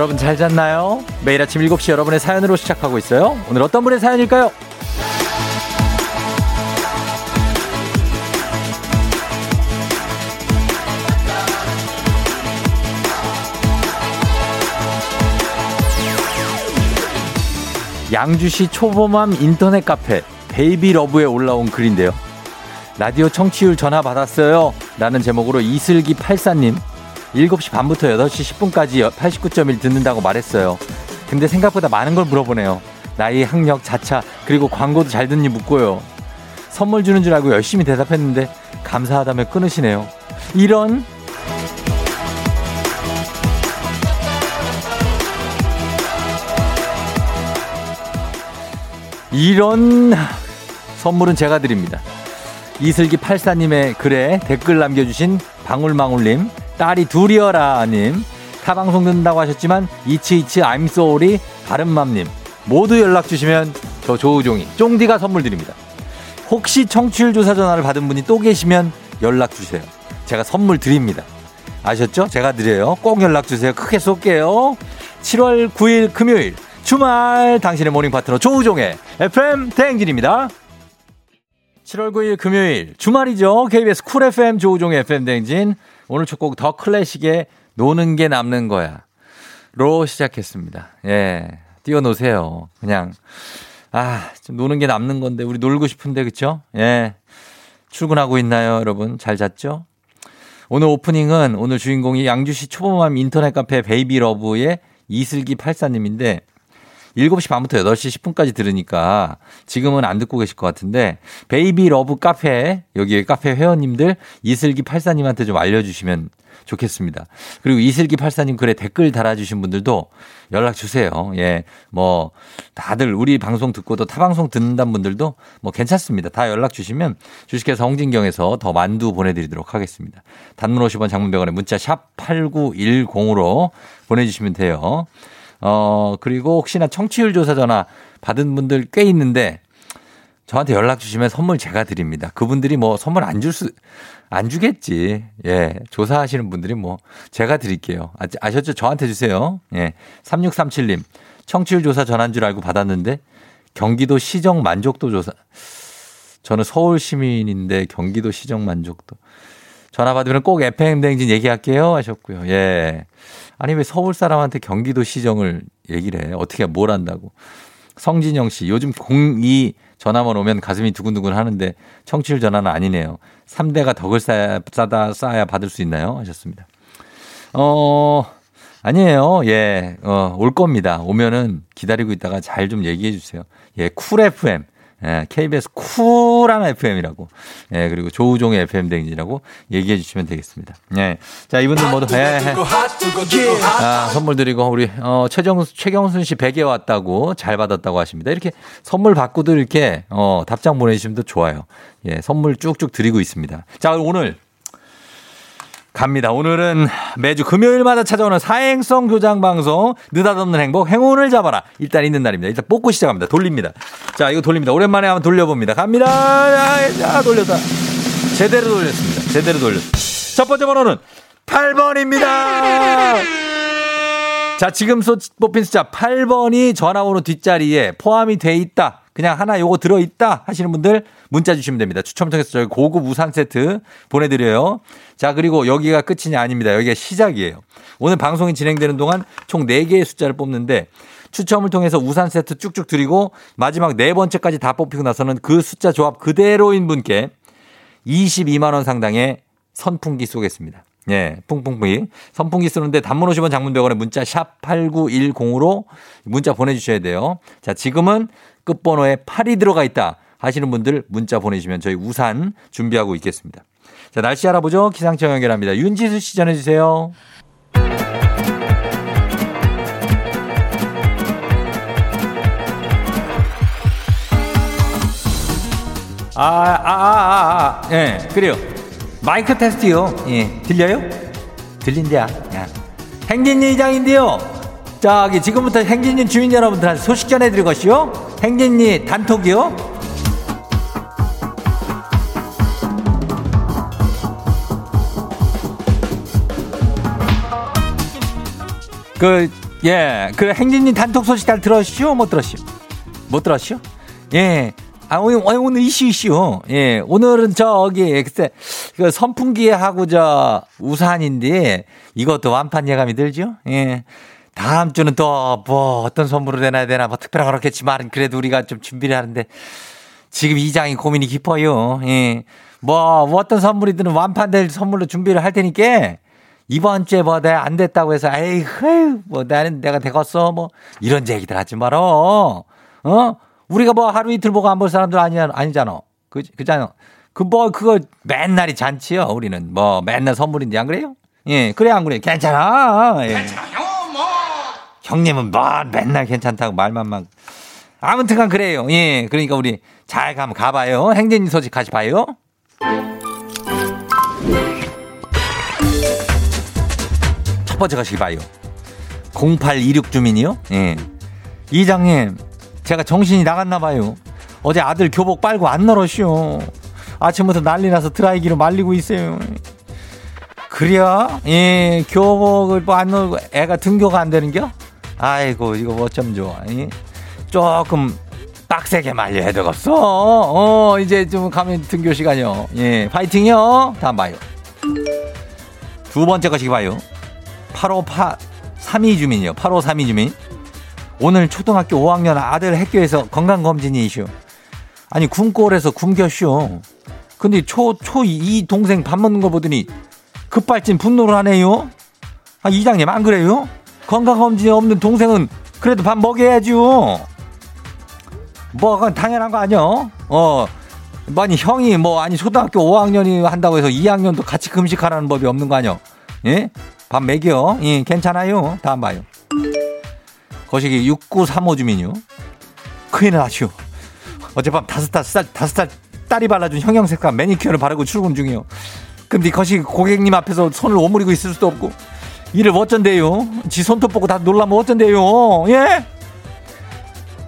여러분 잘 잤나요? 매일 아침 7시 여러분의 사연으로 시작하고 있어요. 오늘 어떤 분의 사연일까요? 양주시 초보맘 인터넷 카페 베이비 러브에 올라온 글인데요. 라디오 청취율 전화 받았어요. 라는 제목으로 이슬기 84님 7시 반부터 8시 10분까지 89.1 듣는다고 말했어요. 근데 생각보다 많은 걸 물어보네요. 나이, 학력, 자차, 그리고 광고도 잘 듣니 묻고요. 선물 주는 줄 알고 열심히 대답했는데 감사하다며 끊으시네요. 이런 이런 선물은 제가 드립니다. 이슬기 84님의 글에 댓글 남겨주신 방울망울님, 딸이 둘이어라님, 타방송 듣는다고 하셨지만 이치이치 sorry 바른맘님 모두 연락 주시면 저 조우종이 쫑디가 선물 드립니다. 혹시 청취율 조사 전화를 받은 분이 또 계시면 연락 주세요. 제가 선물 드립니다. 아셨죠? 제가 드려요. 꼭 연락 주세요. 크게 쏠게요. 7월 9일 금요일 주말 당신의 morning 파트너 조우종의 FM 대행진입니다. 7월 9일 금요일 주말이죠. KBS 쿨 FM 조우종의 FM 대행진 오늘 첫 곡 더 클래식의 노는 게 남는 거야. 로 시작했습니다. 예. 뛰어노세요. 그냥, 아, 좀 노는 게 남는 건데, 우리 놀고 싶은데, 그쵸? 예. 출근하고 있나요, 여러분? 잘 잤죠? 오늘 오프닝은 오늘 주인공이 양주시 초보맘 인터넷 카페 베이비 러브의 이슬기 84님인데, 7시 반부터 8시 10분까지 들으니까 지금은 안 듣고 계실 것 같은데 베이비 러브 카페 여기 카페 회원님들 이슬기 84님한테 좀 알려주시면 좋겠습니다. 그리고 이슬기 84님 글에 댓글 달아주신 분들도 연락 주세요. 예. 뭐, 다들 우리 방송 듣고도 타 방송 듣는다는 분들도 뭐 괜찮습니다. 다 연락 주시면 주식회사 홍진경에서 더 만두 보내드리도록 하겠습니다. 단문 50원 장문 100원에 문자 샵 8910으로 보내주시면 돼요. 어, 그리고 혹시나 청취율 조사 전화 받은 분들 꽤 있는데 저한테 연락 주시면 선물 제가 드립니다. 그분들이 뭐 선물 안 줄 수, 안 주겠지. 예. 조사하시는 분들이 뭐 제가 드릴게요. 아, 아셨죠? 저한테 주세요. 예. 3637님. 청취율 조사 전한 줄 알고 받았는데 경기도 시정 만족도 조사. 저는 서울 시민인데 경기도 시정 만족도. 전화 받으면 꼭 FM 댕진 얘기할게요 하셨고요. 예. 아니 왜 서울 사람한테 경기도 시정을 얘기를 해? 어떻게 뭘 한다고? 성진영 씨, 요즘 02 전화만 오면 가슴이 두근두근 하는데 청취율 전화는 아니네요. 3대가 덕을 쌓야, 싸다 쌓아야 받을 수 있나요? 하셨습니다. 어, 아니에요. 예, 어, 올 겁니다. 오면은 기다리고 있다가 잘 좀 얘기해 주세요. 예, 쿨 FM. 예, KBS 쿨한 FM이라고. 예, 그리고 조우종의 FM 댕진이라고 얘기해 주시면 되겠습니다. 예. 자, 이분들 모두, 예, 예. 아, 선물 드리고, 우리, 어, 최정, 최경순 씨 베개 왔다고 잘 받았다고 하십니다. 이렇게 선물 받고도 이렇게, 어, 답장 보내 주시면 더 좋아요. 예, 선물 쭉쭉 드리고 있습니다. 자, 오늘 갑니다. 오늘은 매주 금요일마다 찾아오는 사행성 교장 방송 느닷없는 행복 행운을 잡아라. 일단 있는 날입니다. 일단 뽑고 시작합니다. 돌립니다. 자, 이거 돌립니다. 오랜만에 한번 돌려봅니다. 갑니다. 자, 돌렸다. 제대로 돌렸습니다. 제대로 돌렸습니다. 첫 번째 번호는 8번입니다. 자, 지금 뽑힌 숫자 8번이 전화번호 뒷자리에 포함이 돼 있다. 그냥 하나 요거 들어 있다 하시는 분들 문자 주시면 됩니다. 추첨 통해서 저희 고급 우산 세트 보내드려요. 자, 그리고 여기가 끝이 아닙니다. 여기가 시작이에요. 오늘 방송이 진행되는 동안 총 4개의 숫자를 뽑는데 추첨을 통해서 우산 세트 쭉쭉 드리고 마지막 네 번째까지 다 뽑히고 나서는 그 숫자 조합 그대로인 분께 22만원 상당의 선풍기 쏘겠습니다. 예, 풍풍풍이. 선풍기 쓰는데 단문 50원 장문 100원에 문자 샵 8910으로 문자 보내주셔야 돼요. 자, 지금은 끝번호에 8이 들어가 있다 하시는 분들 문자 보내주시면 저희 우산 준비하고 있겠습니다. 자, 날씨 알아보죠. 기상청 연결합니다. 윤지수 씨 전해주세요. 아, 아, 아, 아, 아, 예, 그래요. 마이크 테스트요. 예, 들려요? 들린대야. 야. 행진리 이장인데요. 저기 지금부터 행진리 주민 여러분들한테 소식 전해드릴 것이요. 행진리 단톡이요. 그 예, 그 행진님 단톡 소식 잘 들었시오? 못 들었시오? 못 들었시오? 예. 아, 오늘, 오늘 이슈, 이슈. 예, 오늘은 저기, 글쎄, 그 선풍기하고 저 우산인데 이것도 완판 예감이 들죠? 예. 다음 주는 또 뭐 어떤 선물을 내놔야 되나 뭐 특별한 그렇겠지만 그래도 우리가 좀 준비를 하는데 지금 이 장이 고민이 깊어요. 예. 뭐, 뭐 어떤 선물이든 완판될 선물로 준비를 할 테니까 이번 주에 뭐 내가 안 됐다고 해서 에이그 뭐 나는 내가 되겠어 뭐 이런 얘기들 하지 말어. 어? 우리가 뭐 하루 이틀 보고 안 볼 사람들 아니야 아니잖아. 그 그잖아. 그 뭐 그거 맨날이 잔치요. 우리는 뭐 맨날 선물인데 안 그래요? 예, 그래 안 그래? 괜찮아. 예. 괜찮아요, 뭐. 형님은 뭐 맨날 괜찮다고 말만 막. 아무튼간 그래요. 예, 그러니까 우리 잘 가면 가봐요. 행진 소식 같이 봐요. 번째 가시기 봐요. 0826 주민이요? 예. 이장님, 제가 정신이 나갔나 봐요. 어제 아들 교복 빨고 안 널었쇼. 아침부터 난리 나서 드라이기로 말리고 있어요. 그래요? 예, 교복을 뭐안 넣고 애가 등교가 안 되는겨? 아이고, 이거 뭐 어쩜 좋아. 예? 조금 빡세게 말려야 되겠어. 어, 이제 좀 가면 등교 시간이요. 예, 파이팅이요. 다음 봐요. 두 번째 것이 봐요. 858 32 주민이요. 8532 주민. 오늘 초등학교 5학년 아들 학교에서 건강검진이 이슈. 아니, 군골에서 굶겼쇼. 근데 초, 초, 이 동생 밥 먹는 거 보더니 급발진 분노를 하네요. 아, 이장님 안 그래요? 건강검진이 없는 동생은 그래도 밥 먹여야죠. 뭐, 그건 당연한 거 아니요? 어. 아니, 형이 뭐, 아니, 초등학교 5학년이 한다고 해서 2학년도 같이 금식하라는 법이 없는 거 아니요? 예? 밥 먹여. 예, 괜찮아요. 다음 봐요. 거시기 6935 주민요. 큰일 나시오. 어젯밤 다섯 달, 쌀, 다섯 살 딸이 발라준 형형색깔 매니큐어를 바르고 출근 중이요. 근데 거시기 고객님 앞에서 손을 오므리고 있을 수도 없고, 이를 어쩐대요? 지 손톱 보고 다 놀라면 어쩐대요? 예?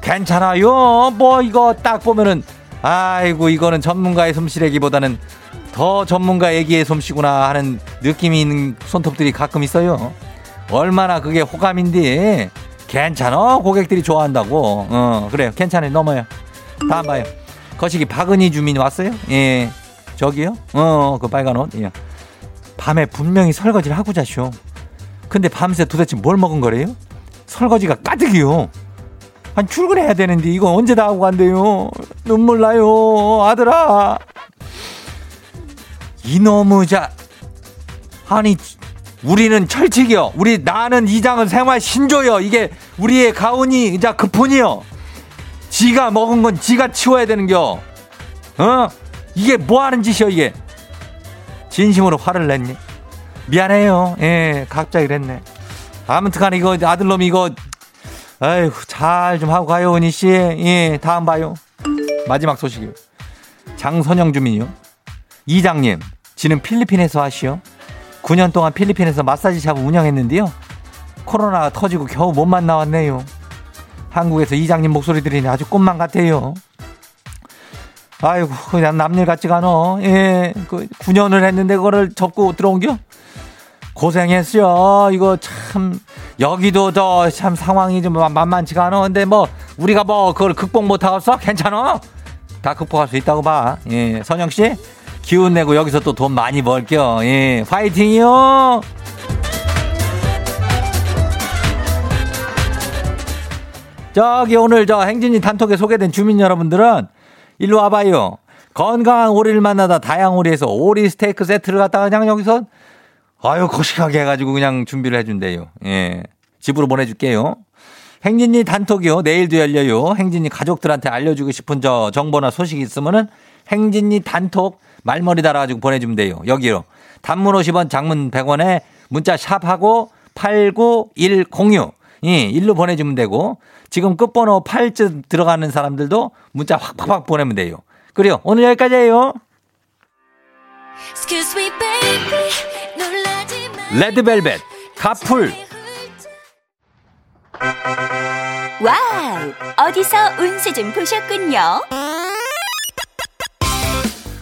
괜찮아요. 뭐 이거 딱 보면은 아이고 이거는 전문가의 솜씨라기보다는 더 전문가 얘기의 솜씨구나 하는 느낌이 있는 손톱들이 가끔 있어요. 얼마나 그게 호감인데 괜찮아 고객들이 좋아한다고. 어 그래요 괜찮아요 넘어요. 다음 봐요. 거시기 박은희 주민 왔어요? 예 저기요? 어 그 빨간 옷. 예. 밤에 분명히 설거지를 하고 자쇼. 근데 밤새 도대체 뭘 먹은 거래요? 설거지가 가득이요. 아니 출근해야 되는데 이거 언제 다 하고 간대요. 눈물 나요 아들아. 이놈의 자 아니 우리는 철칙이요. 우리 나는 이장은 생활 신조요. 이게 우리의 가훈이 자 급폰이요. 지가 먹은 건 지가 치워야 되는겨. 어? 이게 뭐 하는 짓이요 이게. 진심으로 화를 냈니? 미안해요. 예, 갑자기 그랬네. 아무튼 간에 이거 아들놈이 이거 아이고, 잘 좀 하고 가요, 은희 씨. 예, 다음 봐요. 마지막 소식이요. 장선영 주민이요. 이장님, 지는 필리핀에서 하시오. 9년 동안 필리핀에서 마사지 샵을 운영했는데요. 코로나가 터지고 겨우 몸만 나왔네요. 한국에서 이장님 목소리 들으니 아주 꽃만 같아요. 아이고, 그냥 남일 같지가 않아. 예, 그 9년을 했는데 그거를 접고 들어온겨? 고생했어요. 이거 참 여기도 저 참 상황이 좀 만만치가 않아. 근데 뭐 우리가 뭐 그걸 극복 못 하겠어? 괜찮아? 다 극복할 수 있다고 봐. 예, 선영 씨 기운 내고 여기서 또 돈 많이 벌게요. 예, 파이팅이요. 저기 오늘 저 행진이 단톡에 소개된 주민 여러분들은 일로 와봐요. 건강한 오리를 만나다 다양오리에서 오리 스테이크 세트를 갖다가 그냥 여기서 아유, 거시하게 해가지고 그냥 준비를 해준대요. 예. 집으로 보내줄게요. 행진이 단톡이요. 내일도 열려요. 행진이 가족들한테 알려주고 싶은 저 정보나 소식이 있으면은 행진이 단톡 말머리 달아가지고 보내주면 돼요. 여기로. 단문 50원, 장문 100원에 문자 샵하고 89106. 예, 일로 보내주면 되고. 지금 끝번호 8쯤 들어가는 사람들도 문자 확확확 보내면 돼요. 그래요. 오늘 여기까지예요. 레드벨벳 가풀 와우 어디서 운세 좀 보셨군요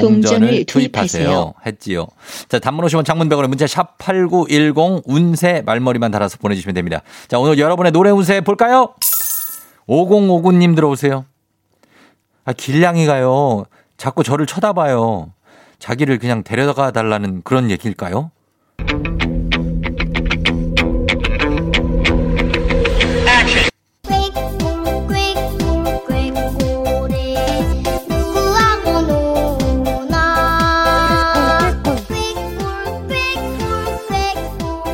동전을 투입하세요. 했지요. 자, 단문 50원 장문 100원에 문자 샵 8910 운세 말머리만 달아서 보내주시면 됩니다. 자, 오늘 여러분의 노래 운세 볼까요? 5059님 들어오세요. 아, 길냥이가요. 자꾸 저를 쳐다봐요. 자기를 그냥 데려가 달라는 그런 얘기일까요?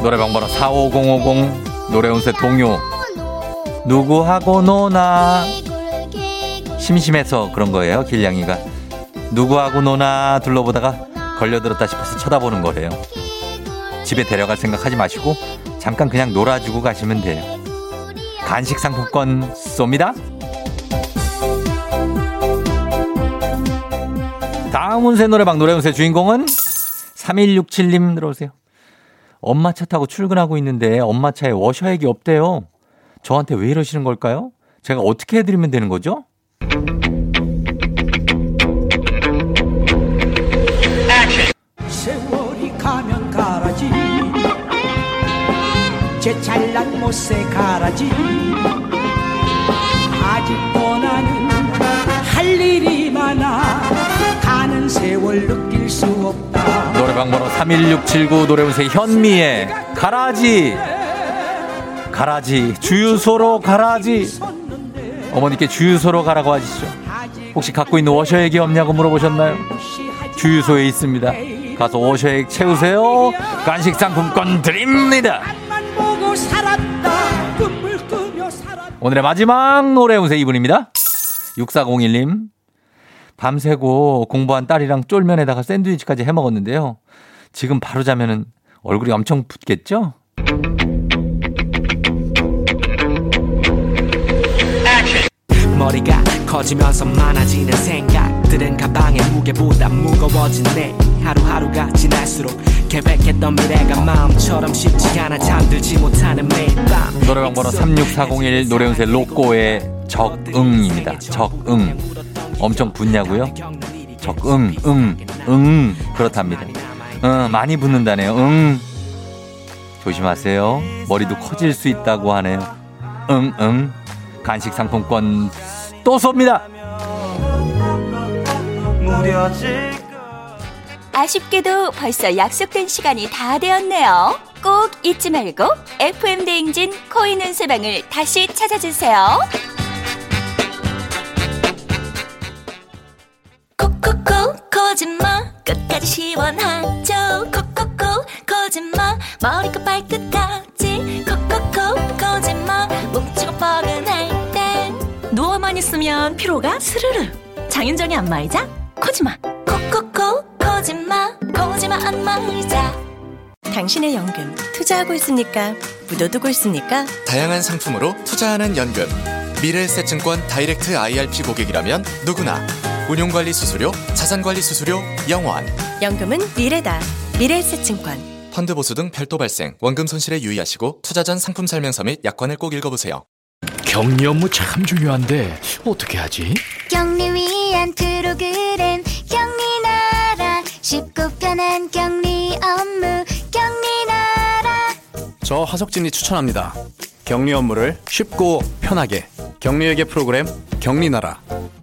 노래방 번호 45050 노래 운세 동요. 누구하고 노나? 심심해서 그런 거예요 길냥이가. 누구하고 노나? 둘러보다가 걸려들었다 싶어서 쳐다보는 거래요. 집에 데려갈 생각하지 마시고 잠깐 그냥 놀아주고 가시면 돼요. 간식 상품권 쏩니다. 다음 운세 노래방 노래 운세 주인공은 3167님 들어오세요 엄마 차 타고 출근하고 있는데 엄마 차에 워셔액이 없대요 저한테 왜 이러시는 걸까요? 제가 어떻게 해드리면 되는 거죠? 세월이 가면 가라지 제 잘난 못새 가라지 아직도 나는 할 일이 많아 가는 세월 느낄 수 없다. 노래방 번호 31679 노래운세 현미의 가라지. 가라지. 주유소로 가라지. 어머니께 주유소로 가라고 하시죠. 혹시 갖고 있는 워셔액이 없냐고 물어보셨나요? 주유소에 있습니다. 가서 워셔액 채우세요. 간식 상품권 드립니다. 오늘의 마지막 노래 운세 이분입니다. 6401님. 밤새고 공부한 딸이랑 쫄면에다가 샌드위치까지 해 먹었는데요. 지금 바로 자면은 얼굴이 엄청 붓겠죠? 머리가 커지면서 많아지는 생각들은 가방의 무게보다 무거워지네 하루하루가 지날수록 계획했던 미래가 마음처럼 쉽지 않아 잠들지 못하는 매일 밤 노래방 번호 36401 노래운세 로꼬의 적응입니다. 적응. 엄청 붓냐고요? 적 응, 응, 응. 그렇답니다. 응, 많이 붓는다네요. 응. 조심하세요. 머리도 커질 수 있다고 하네요. 응, 응. 간식 상품권 또 쏩니다. 아쉽게도 벌써 약속된 시간이 다 되었네요. 꼭 잊지 말고 FM 대행진 코인 운세방을 다시 찾아주세요. 거짓말 끝까지 시원하죠. 콕콕콕 거짓말 머리끝 발끝까지 콕콕콕 거짓말 뭉치고 뻐근할 땐 누워만 있으면 피로가 스르르 장윤정의 안마의자 코지마 콕콕콕 거짓말 거짓말 안마의자 당신의 연금 투자하고 있습니까? 묻어두고 있습니까? 다양한 상품으로 투자하는 연금. 미래에셋증권 다이렉트 IRP 고객이라면 누구나 운용관리 수수료, 자산관리 수수료 0원. 연금은 미래다. 미래에셋증권. 펀드 보수 등 별도 발생, 원금 손실에 유의하시고 투자 전 상품 설명서 및 약관을 꼭 읽어보세요. 격리 업무 참 중요한데 어떻게 하지? 격리 위한 프로그램 격리나라 쉽고 편한 격리 업무 격리나라 저 하석진이 추천합니다. 격리 업무를 쉽고 편하게 경리회계 프로그램 경리나라. 경리나라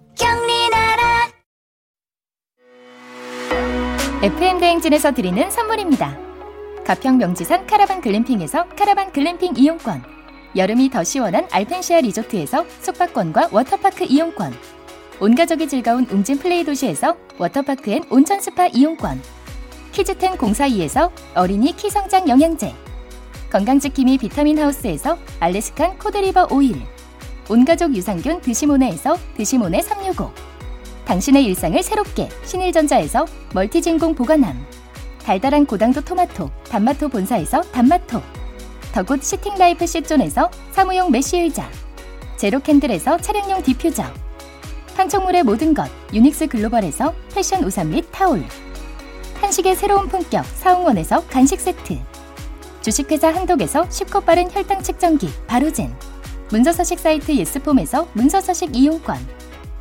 FM 대행진에서 드리는 선물입니다. 가평 명지산 카라반 글램핑에서 카라반 글램핑 이용권. 여름이 더 시원한 알펜시아 리조트에서 숙박권과 워터파크 이용권. 온 가족이 즐거운 웅진 플레이 도시에서 워터파크 and 온천 스파 이용권. 키즈텐 공사이에서 어린이 키 성장 영양제. 건강지킴이 비타민 하우스에서 알래스칸 코드리버 오일. 온가족 유산균 드시모네에서 드시모네 365. 당신의 일상을 새롭게 신일전자에서 멀티진공 보관함 달달한 고당도 토마토 단마토 본사에서 단마토 the good sitting life 시존에서 사무용 메쉬 의자 제로캔들에서 차량용 디퓨저 판촉물의 모든 것 유닉스 글로벌에서 패션 우산 및 타올 한식의 새로운 품격 사홍원에서 간식 세트 주식회사 한독에서 쉽고 빠른 혈당 측정기 바로젠 문서서식 사이트 예스폼에서 문서서식 이용권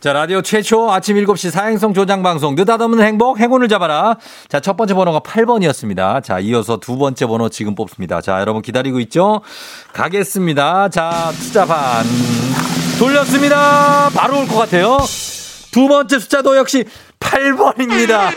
자, 라디오 최초 아침 7시 사행성 조장 방송 느닷없는 행복 행운을 잡아라. 자, 첫 번째 번호가 8번이었습니다. 자, 이어서 두 번째 번호 지금 뽑습니다. 자, 여러분 기다리고 있죠? 가겠습니다. 자, 숫자반 돌렸습니다. 바로 올 것 같아요. 두 번째 숫자도 역시 8번입니다.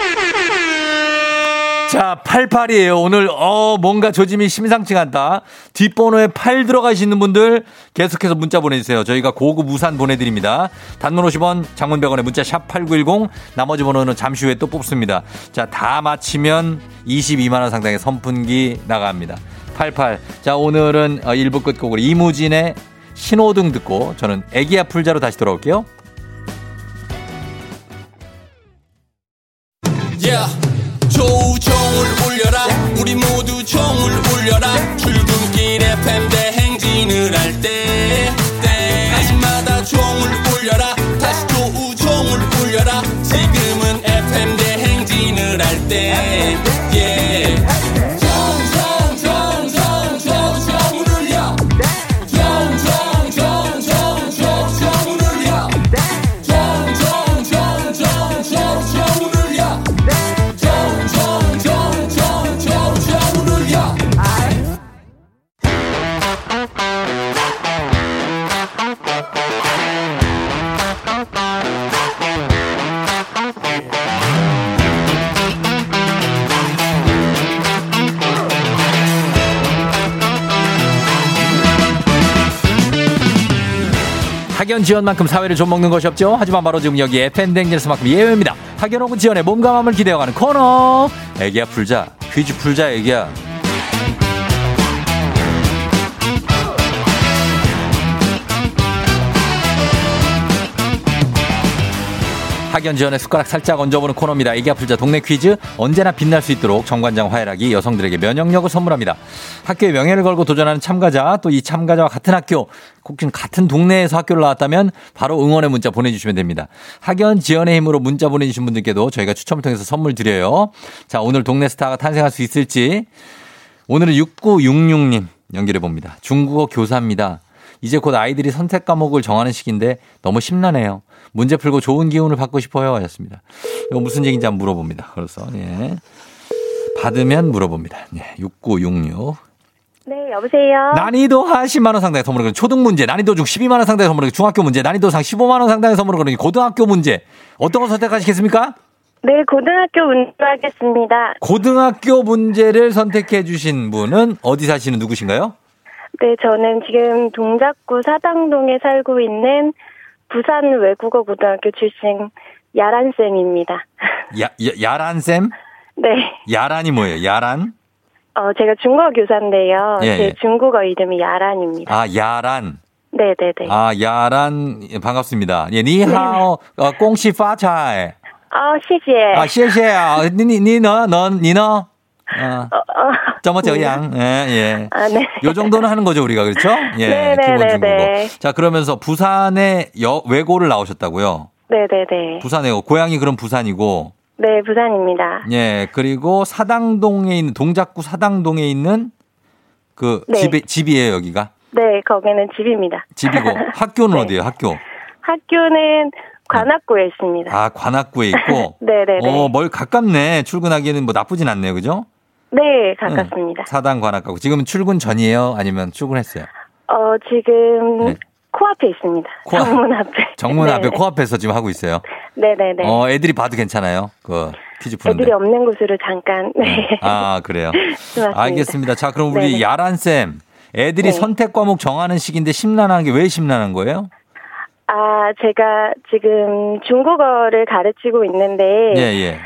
자, 88이에요. 오늘, 어, 뭔가 조짐이 심상치가 않다. 뒷번호에 8 들어가시는 분들 계속해서 문자 보내주세요. 저희가 고급 우산 보내드립니다. 단문 50원, 장문 100원에 문자 샵 8910. 나머지 번호는 잠시 후에 또 뽑습니다. 자, 다 맞히면 22만원 상당의 선풍기 나갑니다. 88. 자, 오늘은 1부 끝곡으로 이무진의 신호등 듣고 저는 애기야 풀자로 다시 돌아올게요. Yeah. 조우 종 학연 지원만큼 사회를 좀 먹는 것이 없죠. 하지만 바로 지금 여기 FM댕진에서만큼 예외입니다. 혹은 지원의 몸과 마음을 기대어가는 코너. 애기야 풀자. 퀴즈 풀자 애기야. 학연 지원의 숟가락 살짝 얹어보는 코너입니다. 애기 아플 자 동네 퀴즈 언제나 빛날 수 있도록 정관장 화해락이 여성들에게 면역력을 선물합니다. 학교의 명예를 걸고 도전하는 참가자 또 이 참가자와 같은 학교 혹은 같은 동네에서 학교를 나왔다면 바로 응원의 문자 보내주시면 됩니다. 학연 지원의 힘으로 문자 보내주신 분들께도 저희가 추첨을 통해서 선물 드려요. 자 오늘 동네 스타가 탄생할 수 있을지 오늘은 6966님 연결해 봅니다. 중국어 교사입니다. 이제 곧 아이들이 선택 과목을 정하는 시기인데 너무 심란해요. 문제 풀고 좋은 기운을 받고 싶어요. 하셨습니다. 이거 무슨 얘기인지 한번 물어봅니다. 그래서, 예. 받으면 물어봅니다. 예. 6966. 네, 여보세요. 난이도 하 10만 원 상당의 선물을 초등 문제, 난이도 중 12만 원 상당의 선물을 중학교 문제, 난이도 상 15만 원 상당의 선물을 거는 고등학교 문제. 어떤 거 선택하시겠습니까? 네, 고등학교 운동하겠습니다. 고등학교 문제를 선택해 주신 분은 어디 사시는 누구신가요? 네, 저는 지금 동작구 사당동에 살고 있는 부산 외국어 고등학교 출신 야란쌤입니다. 야, 야, 야란쌤? 네. 야란이 뭐예요? 야란? 어, 제가 중국어 교사인데요. 예, 제 예. 중국어 이름이 야란입니다. 아, 야란. 네네네. 아, 야란, 예, 반갑습니다. 예, 니하오, 어, 꽁시 파차이. 아, 시시해. 아, 谢谢啊. 니, 니, 니, 너, 너, 니, 너? 아, 어. 점어저양. 예, 예. 아, 네. 요 정도는 하는 거죠, 우리가. 그렇죠? 예. 네, 네, 기본 네, 중국어. 네. 자, 그러면서 부산에 여, 외고를 나오셨다고요? 네네네. 부산에 고향이 그럼 부산이고. 네, 부산입니다. 예, 그리고 사당동에 있는 동작구 사당동에 있는 그 네. 집이 집이에요 여기가. 네, 거기는 집입니다. 집이고 학교는 네. 어디예요? 학교? 학교는 관악구에 있습니다. 아, 관악구에 있고. 네네네. 어, 멀 가깝네. 출근하기에는 뭐 나쁘진 않네요, 그죠? 네, 가깝습니다. 응. 사당 관악가고. 지금은 출근 전이에요? 아니면 출근했어요? 어, 지금 네. 코앞에 있습니다. 코앞. 정문 앞에. 정문 네. 앞에 코앞에서 지금 하고 있어요. 네네네. 어, 애들이 봐도 괜찮아요. 그 퀴즈 푸는데. 애들이 없는 곳으로 잠깐. 네. 아, 그래요. 알겠습니다. 자, 그럼 우리 네네. 야란쌤. 애들이 네. 선택 과목 정하는 시기인데 심란한 게 왜 심란한 거예요? 아, 제가 지금 중국어를 가르치고 있는데, 예, 예.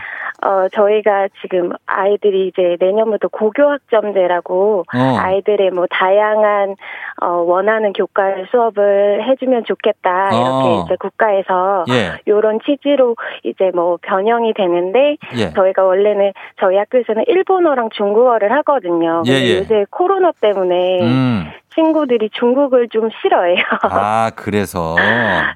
어, 저희가 지금 아이들이 이제 내년부터 고교학점제라고 어. 아이들의 뭐 다양한 어, 원하는 교과의 수업을 해주면 좋겠다 이렇게 어. 이제 국가에서 예. 요런 취지로 이제 뭐 변형이 되는데 예. 저희가 원래는 저희 학교에서는 일본어랑 중국어를 하거든요. 예, 예. 요새 코로나 때문에 음. 친구들이 중국을 좀 싫어해요. 아, 그래서.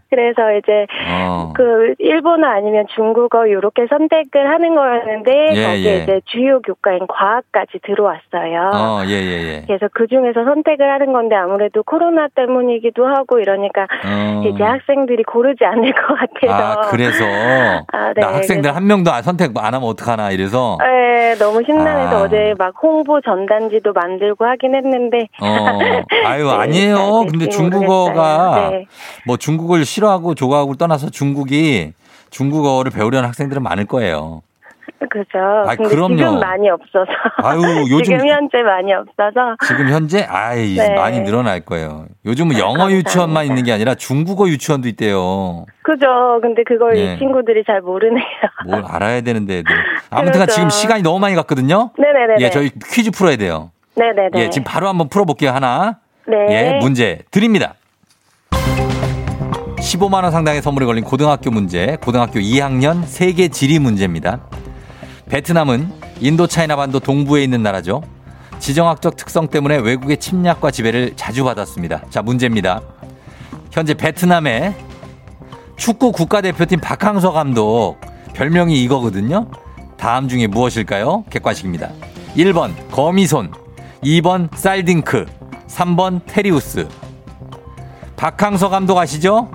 그래서 이제 어. 그 일본어 아니면 중국어 요렇게 선택을 하는 거였는데 예, 거기에 예. 이제 주요 교과인 과학까지 들어왔어요. 어, 예, 예, 예. 그래서 그 중에서 선택을 하는 건데 아무래도 코로나 때문이기도 하고 이러니까 어. 이제 학생들이 고르지 않을 것 같아서. 아, 그래서. 아, 네, 나 학생들 한 명도 안- 선택 안 하면 어떡하나, 이래서. 네, 너무 심란해서 아. 어제 막 홍보 전단지도 만들고 하긴 했는데. 어, 아유, 네, 아니에요. 잘 근데 중국어가. 네. 뭐 중국어를 싫어하고 좋아하고 떠나서 중국이 중국어를 배우려는 학생들은 많을 거예요. 그죠. 근데 그럼요. 지금 많이 없어서. 아유, 요즘- 지금 현재 많이 없어서. 지금 현재 아이 네. 많이 늘어날 거예요. 요즘은 영어 감사합니다. 유치원만 있는 게 아니라 중국어 유치원도 있대요. 그죠. 근데 그걸 네. 이 친구들이 잘 모르네요. 뭘 알아야 되는데 애들. 아무튼 그러죠. 지금 시간이 너무 많이 갔거든요. 네네네. 예, 저희 퀴즈 풀어야 돼요. 네네네. 예, 지금 바로 한번 풀어볼게요. 하나. 네. 예, 문제 드립니다. 15만 원 상당의 선물이 걸린 고등학교 문제, 고등학교 2학년 세계 지리 문제입니다. 베트남은 인도 차이나 반도 동부에 있는 나라죠. 지정학적 특성 때문에 외국의 침략과 지배를 자주 받았습니다. 자, 문제입니다. 현재 베트남의 축구 국가대표팀 박항서 감독 별명이 이거거든요. 다음 중에 무엇일까요? 객관식입니다. 1번 거미손, 2번 쌀딩크, 3번 테리우스. 박항서 감독 아시죠?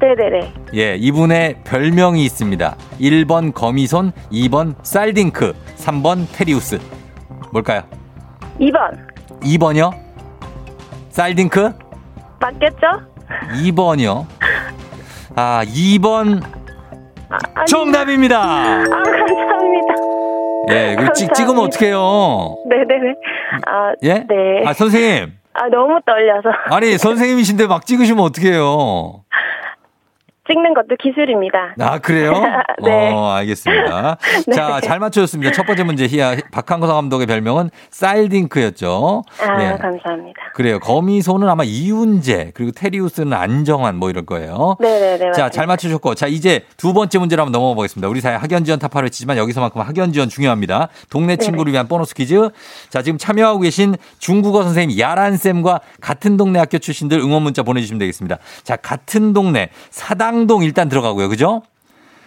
네네네. 예, 이분의 별명이 있습니다. 1번 거미손, 2번 쌀딩크, 3번 테리우스. 뭘까요? 2번. 2번이요? 쌀딩크? 맞겠죠? 2번이요. 아, 2번 아니. 정답입니다. 아. 예, 이거 찍, 찍으면 어떡해요? 네네네. 아, 예? 네. 아, 선생님. 아, 너무 떨려서. 아니, 선생님이신데 막 찍으시면 어떡해요? 찍는 것도 기술입니다. 아, 그래요? 네. 어, 알겠습니다. 네. 자, 잘 맞춰줬습니다. 첫 번째 문제, 희야. 박항서 감독의 별명은 쌀딩크였죠. 아, 예. 감사합니다. 그래요. 거미손은 아마 이윤재, 그리고 테리우스는 안정환 뭐 이럴 거예요. 네네네. 자, 맞습니다. 잘 맞추셨고. 자, 이제 두 번째 문제로 한번 넘어가 보겠습니다. 우리 사회 학연 지원 타파를 외치지만 여기서만큼 학연 지원 중요합니다. 동네 친구를 위한 보너스 퀴즈. 자, 지금 참여하고 계신 중국어 선생님 야란쌤과 같은 동네 학교 출신들 응원 문자 보내주시면 되겠습니다. 자, 같은 동네 사당 동 일단 들어가고요. 그죠?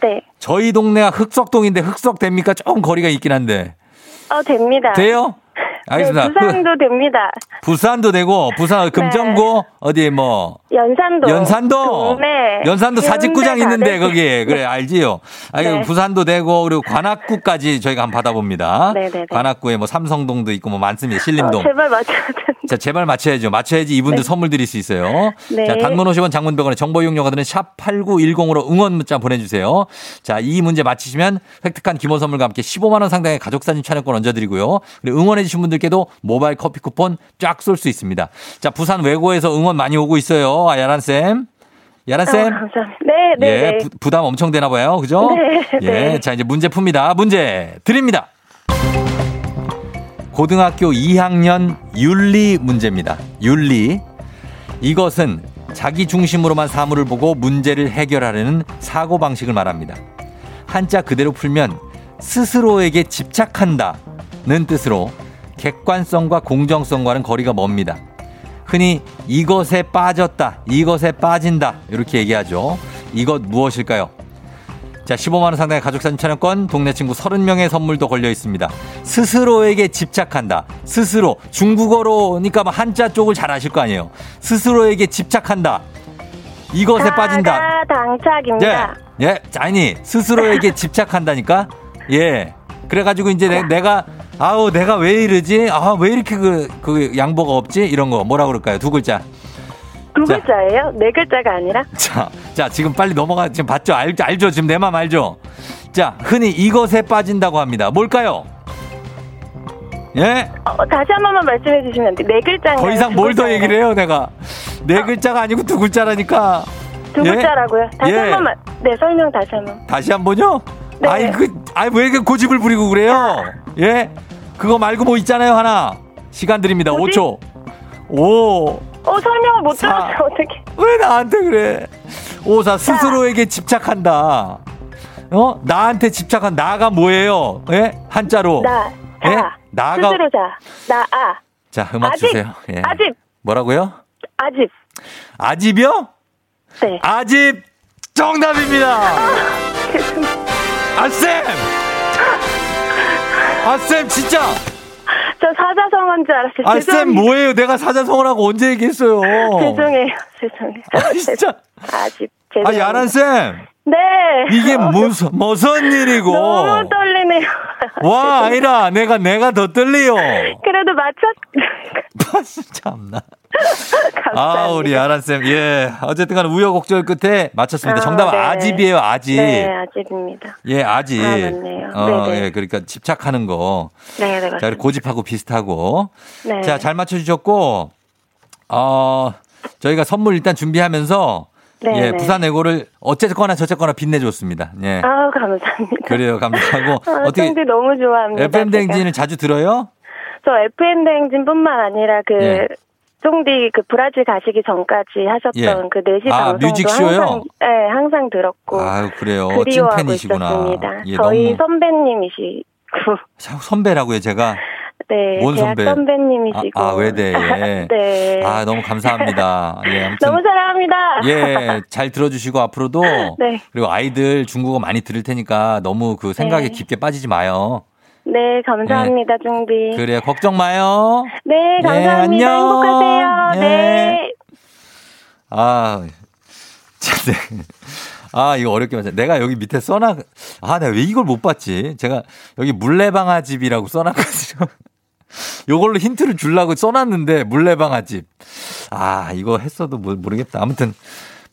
네. 저희 동네가 흑석동인데 흑석 됩니까? 조금 거리가 있긴 한데. 어, 됩니다. 돼요? 알겠습니다. 네, 부산도 됩니다. 부산도 되고 부산 금정고 어디 뭐 연산도. 연산도 동네. 연산도 사직구장 있는데. 거기에 그래 알지요. 아니 네. 부산도 되고 그리고 관악구까지 저희가 한번 받아봅니다. 네네네. 관악구에 뭐 삼성동도 있고 뭐 많습니다. 신림동. 어, 제발 맞춰야 되는데. 자, 제발 맞춰야죠. 맞춰야지 이분들 선물 드릴 수 있어요. 네. 자, 단문 50원 장문 100원의 정보 이용료가들은 샵 8910으로 응원 문자 보내주세요. 자, 이 문제 맞히시면 획득한 기본 선물과 함께 15만 원 상당의 가족사진 촬영권 얹어드리고요. 그리고 응원해주신 분들 께도 모바일 커피 쿠폰 쫙 쏠 수 있습니다. 자, 부산 외고에서 응원 많이 오고 있어요. 아, 야란쌤. 어, 야란쌤. 감사합니다. 네, 네. 예, 네. 부, 부담 엄청 되나 봐요. 그죠? 네, 예, 네. 자, 이제 문제 풉니다. 문제 드립니다. 고등학교 2학년 윤리 문제입니다. 윤리. 이것은 자기 중심으로만 사물을 보고 문제를 해결하려는 사고방식을 말합니다. 한자 그대로 풀면 스스로에게 집착한다는 뜻으로 객관성과 공정성과는 거리가 멉니다. 흔히 이것에 빠졌다, 이것에 빠진다 이렇게 얘기하죠. 이것 무엇일까요? 자, 15만 원 상당의 가족사진 촬영권, 동네 친구 30명의 선물도 걸려 있습니다. 스스로에게 집착한다. 스스로 중국어로니까 뭐 한자 쪽을 잘 아실 거 아니에요. 스스로에게 집착한다. 이것에 빠진다. 사과 당착입니다. 예, 예, 아니 스스로에게 집착한다니까. 예. 그래가지고 이제 내, 내가 아우 내가 왜 이러지? 아 왜 이렇게 그, 그 양보가 없지? 이런 거 뭐라 그럴까요? 두 글자. 두 자. 글자예요? 네 글자가 아니라? 자, 자 지금 빨리 넘어가 지금 봤죠? 알, 알죠? 지금 내맘 알죠? 자, 흔히 이것에 빠진다고 합니다. 뭘까요? 예? 어, 다시 한 번만 말씀해 주시면 안 돼요. 네 글자인가요? 더 이상 두뭘 더? 얘기를 해요, 내가. 네 글자가 아니고 두 글자라니까. 두 예? 글자라고요? 다시 예. 한 번만. 네, 설명 다시 한 번. 다시 한 번요? 네. 아이, 그, 아이, 왜 이렇게 고집을 부리고 그래요? 예? 그거 말고 뭐 있잖아요, 하나. 시간 드립니다. 뭐지? 5초. 5. 어, 설명을 못 사. 들었어요. 어떻게. 왜 나한테 그래? 오사 스스로에게 집착한다. 어? 나한테 집착한 나가 뭐예요? 예? 한자로. 나, 예? 자. 나가 스스로 자. 나, 아. 자, 음악 아집. 주세요. 예. 아집. 뭐라고요? 아집. 아집이요? 네. 아집 정답입니다. 아쌤! 아쌤 진짜. 저 사자성어인 줄 알았어요. 아쌤. 뭐예요? 내가 사자성어라고 언제 얘기했어요? 죄송해요. 죄송해요. 아, 진짜. 아집. 아, 죄송합니다. 야란 쌤. 네. 이게 무슨 무슨 일이고? 너무 떨리네요. 와, 아이라, 내가, 내가 더 떨려요. 그래도 맞췄. 참나. 아, 우리 아란 쌤. 예. 어쨌든 간에 우여곡절 끝에 맞췄습니다. 아, 정답 은 네. 아집이에요, 아집. 네, 아집입니다. 예, 아집. 아, 맞네요. 어, 네네. 예, 그러니까 집착하는 거. 네, 네, 자, 맞습니다. 그리고 고집하고 비슷하고. 네. 자, 잘 맞춰주셨고, 어, 저희가 선물 일단 준비하면서, 네, 예, 네. 부산 에고를 어쨌거나 저쨌거나 빛내줬습니다. 예. 아우, 감사합니다. 그래요, 감사하고. 아, 어떻게, 너무 좋아합니다. FM. 댕진을 자주 들어요? 저 FM 댕진뿐만 아니라 그 예. 쫑디 그 브라질 가시기 전까지 하셨던 예. 그 4시 아, 방송도 뮤직쇼요? 항상 네, 항상 들었고 아유, 그래요. 그리워하고 찐팬이시구나. 있었습니다. 예, 저희 너무. 선배님이시고 자, 선배라고요, 제가. 네, 뭔 선배? 선배님이시고 아, 아, 외대에. 네. 아, 너무 감사합니다. 예, 아무튼. 너무 사랑합니다. 예, 잘 들어주시고 앞으로도. 네. 그리고 아이들 중국어 많이 들을 테니까 너무 그 생각에 네. 깊게 빠지지 마요. 네, 감사합니다, 쫑디. 그래, 걱정 마요. 네, 예, 감사합니다. 안녕. 행복하세요. 예. 네. 아, 참, 네. 아, 이거 어렵게 맞아. 내가 여기 밑에 써놔. 아, 내가 왜 이걸 못 봤지? 제가 여기 물레방아집이라고 써놨거든요. 요걸로 힌트를 주려고 써놨는데, 물레방 아집. 아, 이거 했어도 모- 모르겠다. 아무튼,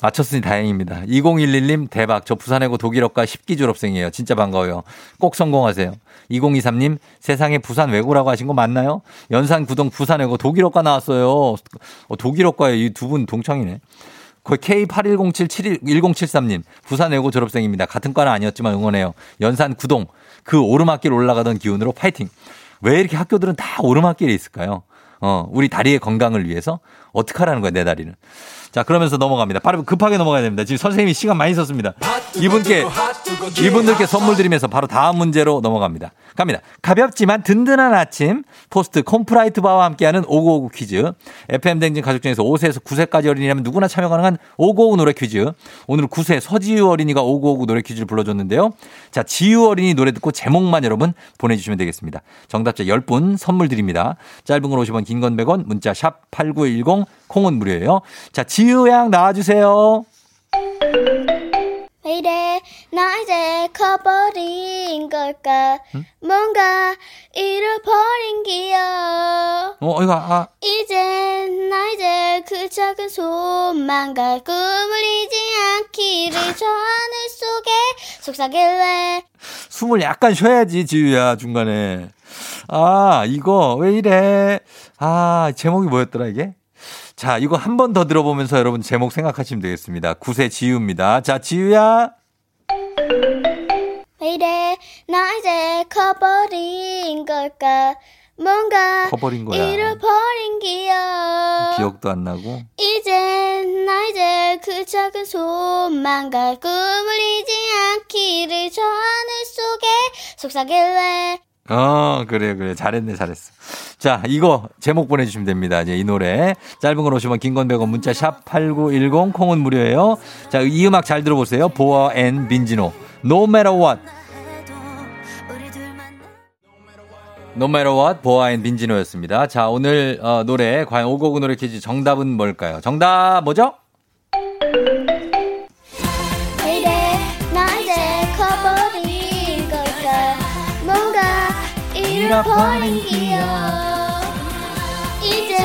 맞췄으니 다행입니다. 2011님, 대박. 저 부산에고 독일어과 10기 졸업생이에요. 진짜 반가워요. 꼭 성공하세요. 2023님, 세상에 부산 외고라고 하신 거 맞나요? 연산 구동 부산 외고 독일어과 나왔어요. 어, 독일어과에 이 두 분 동창이네. 거의 K8107-1073님, 부산 외고 졸업생입니다. 같은 과는 아니었지만 응원해요. 연산 구동, 그 오르막길 올라가던 기운으로 파이팅. 왜 이렇게 학교들은 다 오르막길에 있을까요? 어, 우리 다리의 건강을 위해서? 어떡하라는 거야, 내 다리는. 자, 그러면서 넘어갑니다. 바로 급하게 넘어가야 됩니다. 지금 선생님이 시간 많이 썼습니다. 이분께, 이분들께 선물 드리면서 바로 다음 문제로 넘어갑니다. 갑니다. 가볍지만 든든한 아침, 포스트 콤프라이트 바와 함께하는 5959 퀴즈. FM 대행진 가족 중에서 5세에서 9세까지 어린이라면 누구나 참여 가능한 5959 노래 퀴즈. 오늘은 9세 서지유 어린이가 5959 노래 퀴즈를 불러줬는데요. 자, 지유 어린이 노래 듣고 제목만 여러분 보내주시면 되겠습니다. 정답자 10분 선물 드립니다. 짧은 걸 50원, 긴 건 100원, 문자 샵 8910, 콩은 무료예요. 자, 지유 양 나와주세요. 왜 이래 나 이제 커버린 걸까 뭔가 잃어버린 기억 어, 이거, 아, 이제 나 이제 그 작은 소망과 꿈을 잊지 않기를 저 하늘 속에 속삭일래 숨을 약간 쉬어야지, 지유야, 중간에. 아, 이거, 왜 이래? 아, 제목이 뭐였더라, 이게? 자, 이거 한 번 더 들어보면서 여러분 제목 생각하시면 되겠습니다. 구세 지유입니다. 자, 지유야. 왜 이래 나 이제 커버린 걸까 뭔가 커버린 거야. 잃어버린 기억 기억도 안 나고. 이제 나 이제 그 작은 소망과 꿈을 잊지 않기를 저 하늘 속에 속삭일래 어, 그래, 그래. 잘했네, 잘했어. 자, 이거 제목 보내주시면 됩니다. 이제 이 노래. 짧은 걸 오시면 긴건 100원 문자 샵 8910 콩은 무료예요. 자, 이 음악 잘 들어보세요. 보아 and 빈지노. No matter what. No matter what, 보아 and 빈지노였습니다. 자, 오늘 어, 노래, 과연 오구오구 노래 퀴즈 정답은 뭘까요? 정답 뭐죠? 잃어버린 기억 이제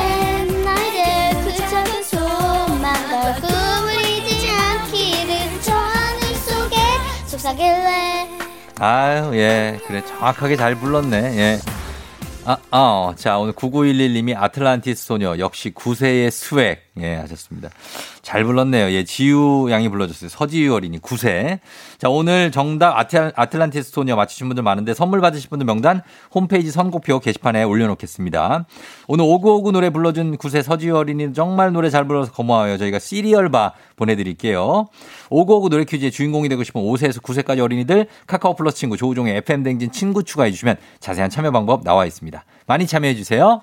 나 이제 그 작은 소망과 꿈을 잊지 않기를 저 하늘 속에 속삭일래 아유, 예. 그래. 정확하게 잘 불렀네. 예. 아, 어. 자, 오늘 9911님이 아틀란티스 소녀 역시 9세의 스웩. 예, 하셨습니다. 잘 불렀네요. 예, 지유 양이 불러줬어요. 서지유 어린이 9세. 자, 오늘 정답 아틀, 아틀란티스 소녀 맞히신 분들 많은데 선물 받으실 분들 명단 홈페이지 선곡표 게시판에 올려놓겠습니다. 오늘 오구오구 노래 불러준 9세 서지유 어린이 정말 노래 잘 불러서 고마워요. 저희가 시리얼바 보내드릴게요. 오구오구 노래 퀴즈의 주인공이 되고 싶은 5세에서 9세까지 어린이들 카카오 플러스 친구 조우종의 FM댕진 친구 추가해주시면 자세한 참여 방법 나와 있습니다. 많이 참여해주세요.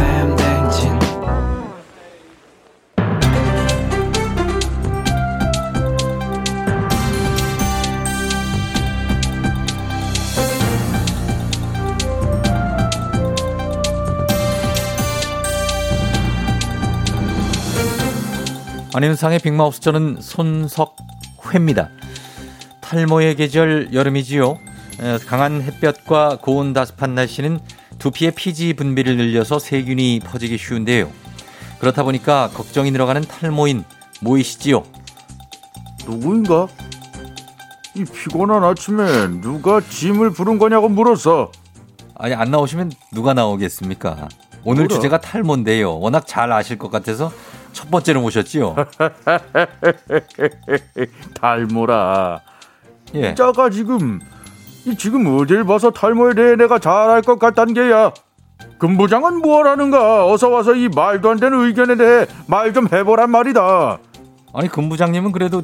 안윤상의 빅마우스 저는 손석회입니다. 탈모의 계절 여름이지요. 에, 강한 햇볕과 고온 다습한 날씨는 두피의 피지 분비를 늘려서 세균이 퍼지기 쉬운데요. 그렇다 보니까 걱정이 늘어가는 탈모인 모이시지요. 누구인가? 이 피곤한 아침에 누가 짐을 부른 거냐고 물었어. 아니 안 나오시면 누가 나오겠습니까? 오늘 뭐라? 주제가 탈모인데요. 워낙 잘 아실 것 같아서 첫 번째로 모셨지요. 탈모라. 예. 짜가 지금 이 지금 어딜 봐서 탈모에 대해 내가 잘알것 같다는 게야. 금부장은 뭐라는가? 어서 와서 이 말도 안 되는 의견에 대해 말 좀 해보란 말이다. 아니 금부장님은 그래도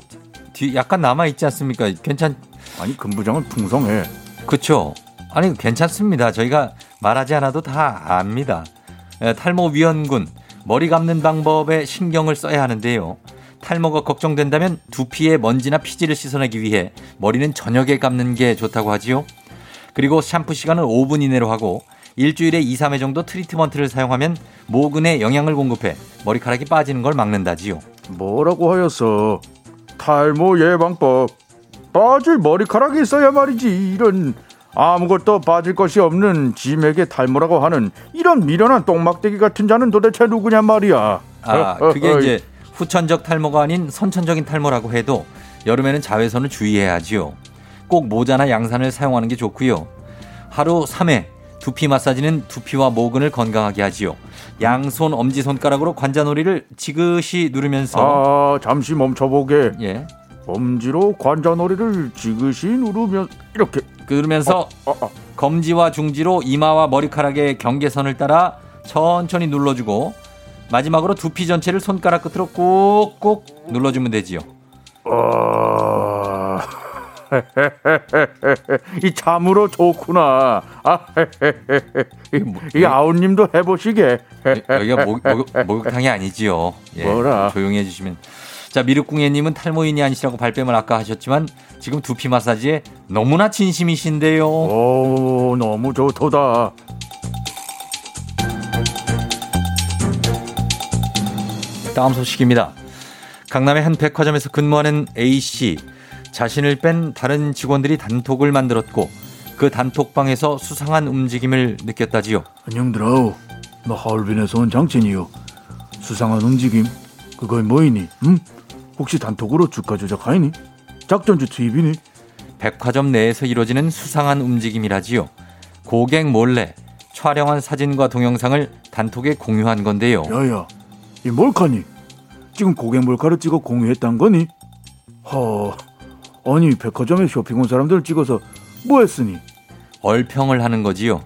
뒤 약간 남아 있지 않습니까? 괜찮? 아니 금부장은 풍성해. 그렇죠. 아니 괜찮습니다. 저희가 말하지 않아도 다 압니다. 에, 탈모 위원군 머리 감는 방법에 신경을 써야 하는데요. 탈모가 걱정된다면 두피에 먼지나 피지를 씻어내기 위해 머리는 저녁에 감는 게 좋다고 하지요. 그리고 샴푸 시간은 5분 이내로 하고 일주일에 2, 3회 정도 트리트먼트를 사용하면 모근에 영양을 공급해 머리카락이 빠지는 걸 막는다지요. 뭐라고 하였어? 탈모 예방법. 빠질 머리카락이 있어야 말이지. 이런 아무것도 빠질 것이 없는 짐에게 탈모라고 하는 이런 미련한 똥막대기 같은 자는 도대체 누구냐 말이야. 아, 그게 이제 후천적 탈모가 아닌 선천적인 탈모라고 해도 여름에는 자외선을 주의해야 하지요. 꼭 모자나 양산을 사용하는 게 좋고요. 하루 3회 두피 마사지는 두피와 모근을 건강하게 하지요. 양손 엄지 손가락으로 관자놀이를 지그시 누르면서 아 잠시 멈춰보게. 예. 엄지로 관자놀이를 지그시 누르면 이렇게 누르면서 어, 어. 검지와 중지로 이마와 머리카락의 경계선을 따라 천천히 눌러주고 마지막으로 두피 전체를 손가락 끝으로 꾹꾹 눌러주면 되지요. 어... 이 참으로 좋구나. 아, 이 아우님도 해보시게. 여기가 목, 목, 목욕탕이 아니지요. 예, 뭐라? 조용히 해주시면. 자, 미륵궁예님은 탈모인이 아니시라고 발뺌을 아까 하셨지만 지금 두피 마사지에 너무나 진심이신데요. 오, 너무 좋도다. 다음 소식입니다. 강남의 한 백화점에서 근무하는 A씨. 자신을 뺀 다른 직원들이 단톡을 만들었고 그 단톡방에서 수상한 움직임을 느꼈다지요. 안녕들아오. 너 하얼빈에서 온 장첸이요. 수상한 움직임. 그거 뭐이니? 응? 혹시 단톡으로 주가 조작 하이니? 작전주 투입이니? 백화점 내에서 이루어지는 수상한 움직임이라지요. 고객 몰래 촬영한 사진과 동영상을 단톡에 공유한 건데요. 야야, 이 몰카니? 지금 고객 몰카를 찍어 공유했단 거니? 허, 아니 백화점에 쇼핑 온 사람들 찍어서 뭐 했으니? 얼평을 하는 거지요.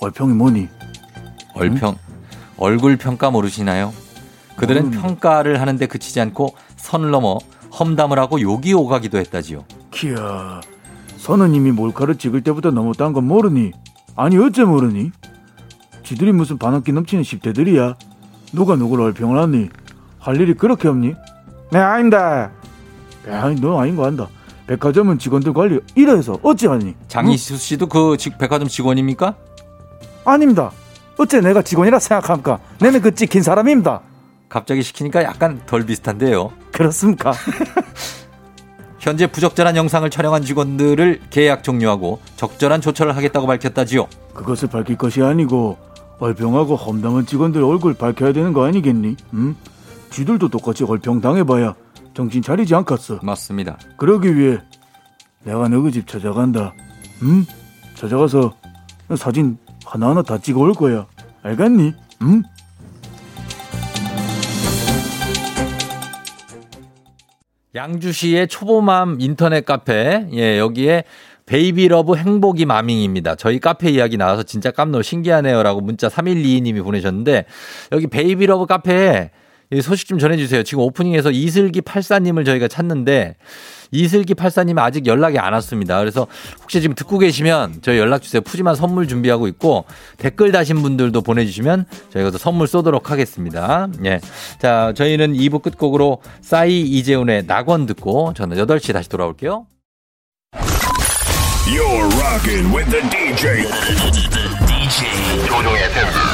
얼평이 뭐니? 얼평 얼굴 평가 모르시나요? 그들은 모르는- 평가를 하는데 그치지 않고 선을 넘어 험담을 하고 욕이 오가기도 했다지요. 키야, 선우님이 몰카를 찍을 때부터 넘었다는 건 모르니? 아니 어째 모르니? 지들이 무슨 반항기 넘치는 10대들이야. 누가 누구를 얼평을 하니? 할 일이 그렇게 없니? 네 아닙니다. 야, 너 아닌 거 안다. 백화점은 직원들 관리 이래서 어찌하니? 장희수 씨도 그 직- 백화점 직원입니까? 아닙니다. 어째 내가 직원이라 생각합니까? 내는 그 찍힌 사람입니다. 갑자기 시키니까 약간 덜 비슷한데요. 그렇습니까? 현재 부적절한 영상을 촬영한 직원들을 계약 종료하고 적절한 조처를 하겠다고 밝혔다지요. 그것을 밝힐 것이 아니고 얼평하고 험담한 직원들 얼굴 밝혀야 되는 거 아니겠니? 응? 쥐들도 똑같이 얼평 당해봐야 정신 차리지 않겠어. 맞습니다. 그러기 위해 내가 너희 집 찾아간다. 응? 찾아가서 사진 하나하나 다 찍어 올 거야. 알겠니? 응? 양주시의 초보맘 인터넷 카페. 예, 여기에 베이비러브 행복이 맘입니다. 저희 카페 이야기 나와서 진짜 깜놀 신기하네요라고 문자 3122님이 보내셨는데 여기 베이비러브 카페에 이 소식 좀 전해주세요. 지금 오프닝에서 이슬기 84님을 저희가 찾는데 이슬기 84님 아직 연락이 안 왔습니다. 그래서 혹시 지금 듣고 계시면 저희 연락 주세요. 푸짐한 선물 준비하고 있고 댓글 다신 분들도 보내주시면 저희가 또 선물 쏘도록 하겠습니다. 예. 자, 저희는 2부 끝곡으로 싸이 이재훈의 낙원 듣고 저는 8시 다시 돌아올게요. You're rocking with the DJ. DJ 조종의 팬.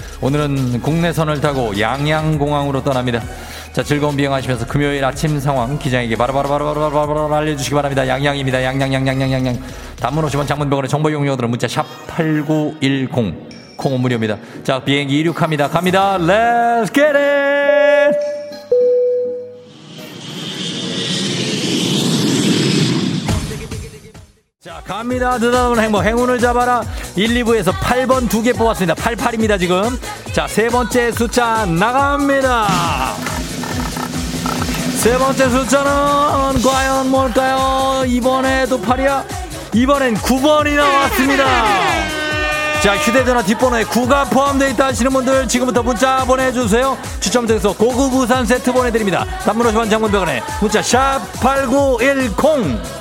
오늘은 국내선을 타고 양양공항으로 떠납니다. 자, 즐거운 비행하시면서 금요일 아침 상황 기장에게 바로바로바로바로바로 알려주시기 바랍니다. 양양입니다. 양양양양양양양. 단문 50원 장문병원의 정보 이용료들은 문자 샵 8910. 콩은 무료입니다. 자, 비행기 이륙합니다. 갑니다. Let's get it! 자, 갑니다. 느닷없는 행복. 행운을 잡아라. 1, 2부에서 8번 두 개 뽑았습니다. 88입니다, 지금. 자, 세 번째 숫자 나갑니다. 세 번째 숫자는 과연 뭘까요? 이번에도 8이야? 이번엔 9번이 나왔습니다. 자, 휴대전화 뒷번호에 9가 포함되어 있다 하시는 분들 지금부터 문자 보내주세요. 추첨 통해서 고급 우산 세트 보내드립니다. 단문 50원 장문병원에 문자 샵 8910.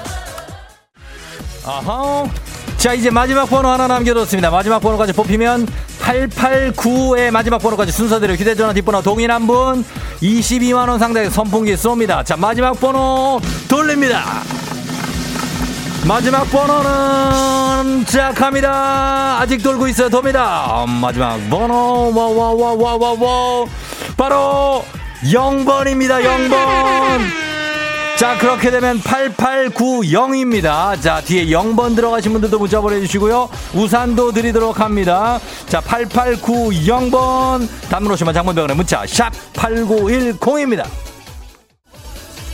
아하. 자, 이제 마지막 번호 하나 남겨뒀습니다. 마지막 번호까지 뽑히면 889의 마지막 번호까지 순서대로 휴대전화 뒷번호 동인 한분 22만원 상당의 선풍기 쏩니다. 자, 마지막 번호 돌립니다. 마지막 번호는 자 갑니다. 아직 돌고 있어요. 돕니다. 마지막 번호 와와와와와와 바로 0번입니다. 0번. 자, 그렇게 되면 8890입니다. 자, 뒤에 0번 들어가신 분들도 문자 보내주시고요. 우산도 드리도록 합니다. 자, 8890번. 단문 오시면 장문병원에 문자, 샵 8910입니다.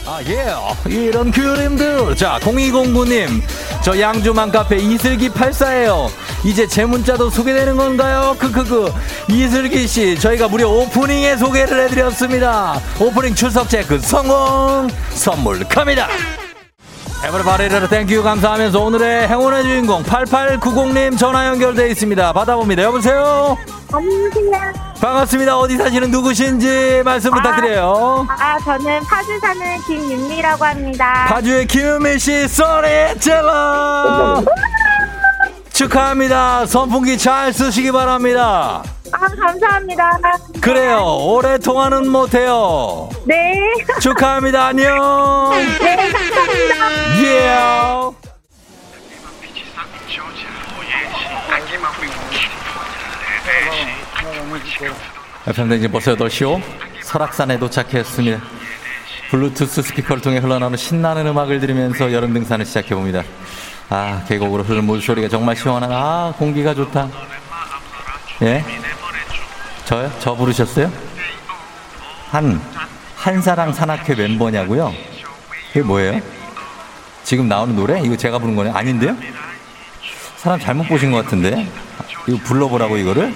아, 예. 이런 그림들. 자, 0209님. 저 양주만 카페 이슬기 84예요. 이제 제 문자도 소개되는 건가요? 크크크. 이슬기 씨, 저희가 무려 오프닝에 소개를 해드렸습니다. 오프닝 출석 체크 성공! 선물 갑니다! everybody를 thank you 감사하면서 오늘의 행운의 주인공 8890님 전화 연결돼 있습니다. 받아봅니다. 여보세요? 안녕하세요. 반갑습니다. 어디 사시는 누구신지 말씀 부탁드려요. 아, 저는 파주 사는 김윤미라고 합니다. 파주의 김은미 씨, 소리 질러! 축하합니다. 선풍기 잘 쓰시기 바랍니다. 아, 감사합니다. 그래요. 오랫동안은 못해요. 네. 축하합니다. 안녕. 네, 감사합니다. 예. FM댕진 벌써 8시오. 설악산에 도착했습니다. 블루투스 스피커를 통해 흘러나오는 신나는 음악을 들으면서 여름 등산을 시작해봅니다. 아, 계곡으로 흐르는 물소리가 정말 시원한, 아, 공기가 좋다. 예? 저요? 저 부르셨어요? 한, 한사랑 산악회 멤버냐고요? 그게 뭐예요? 지금 나오는 노래? 이거 제가 부른 거네? 아닌데요? 사람 잘못 보신 것 같은데? 이거 불러보라고 이거를?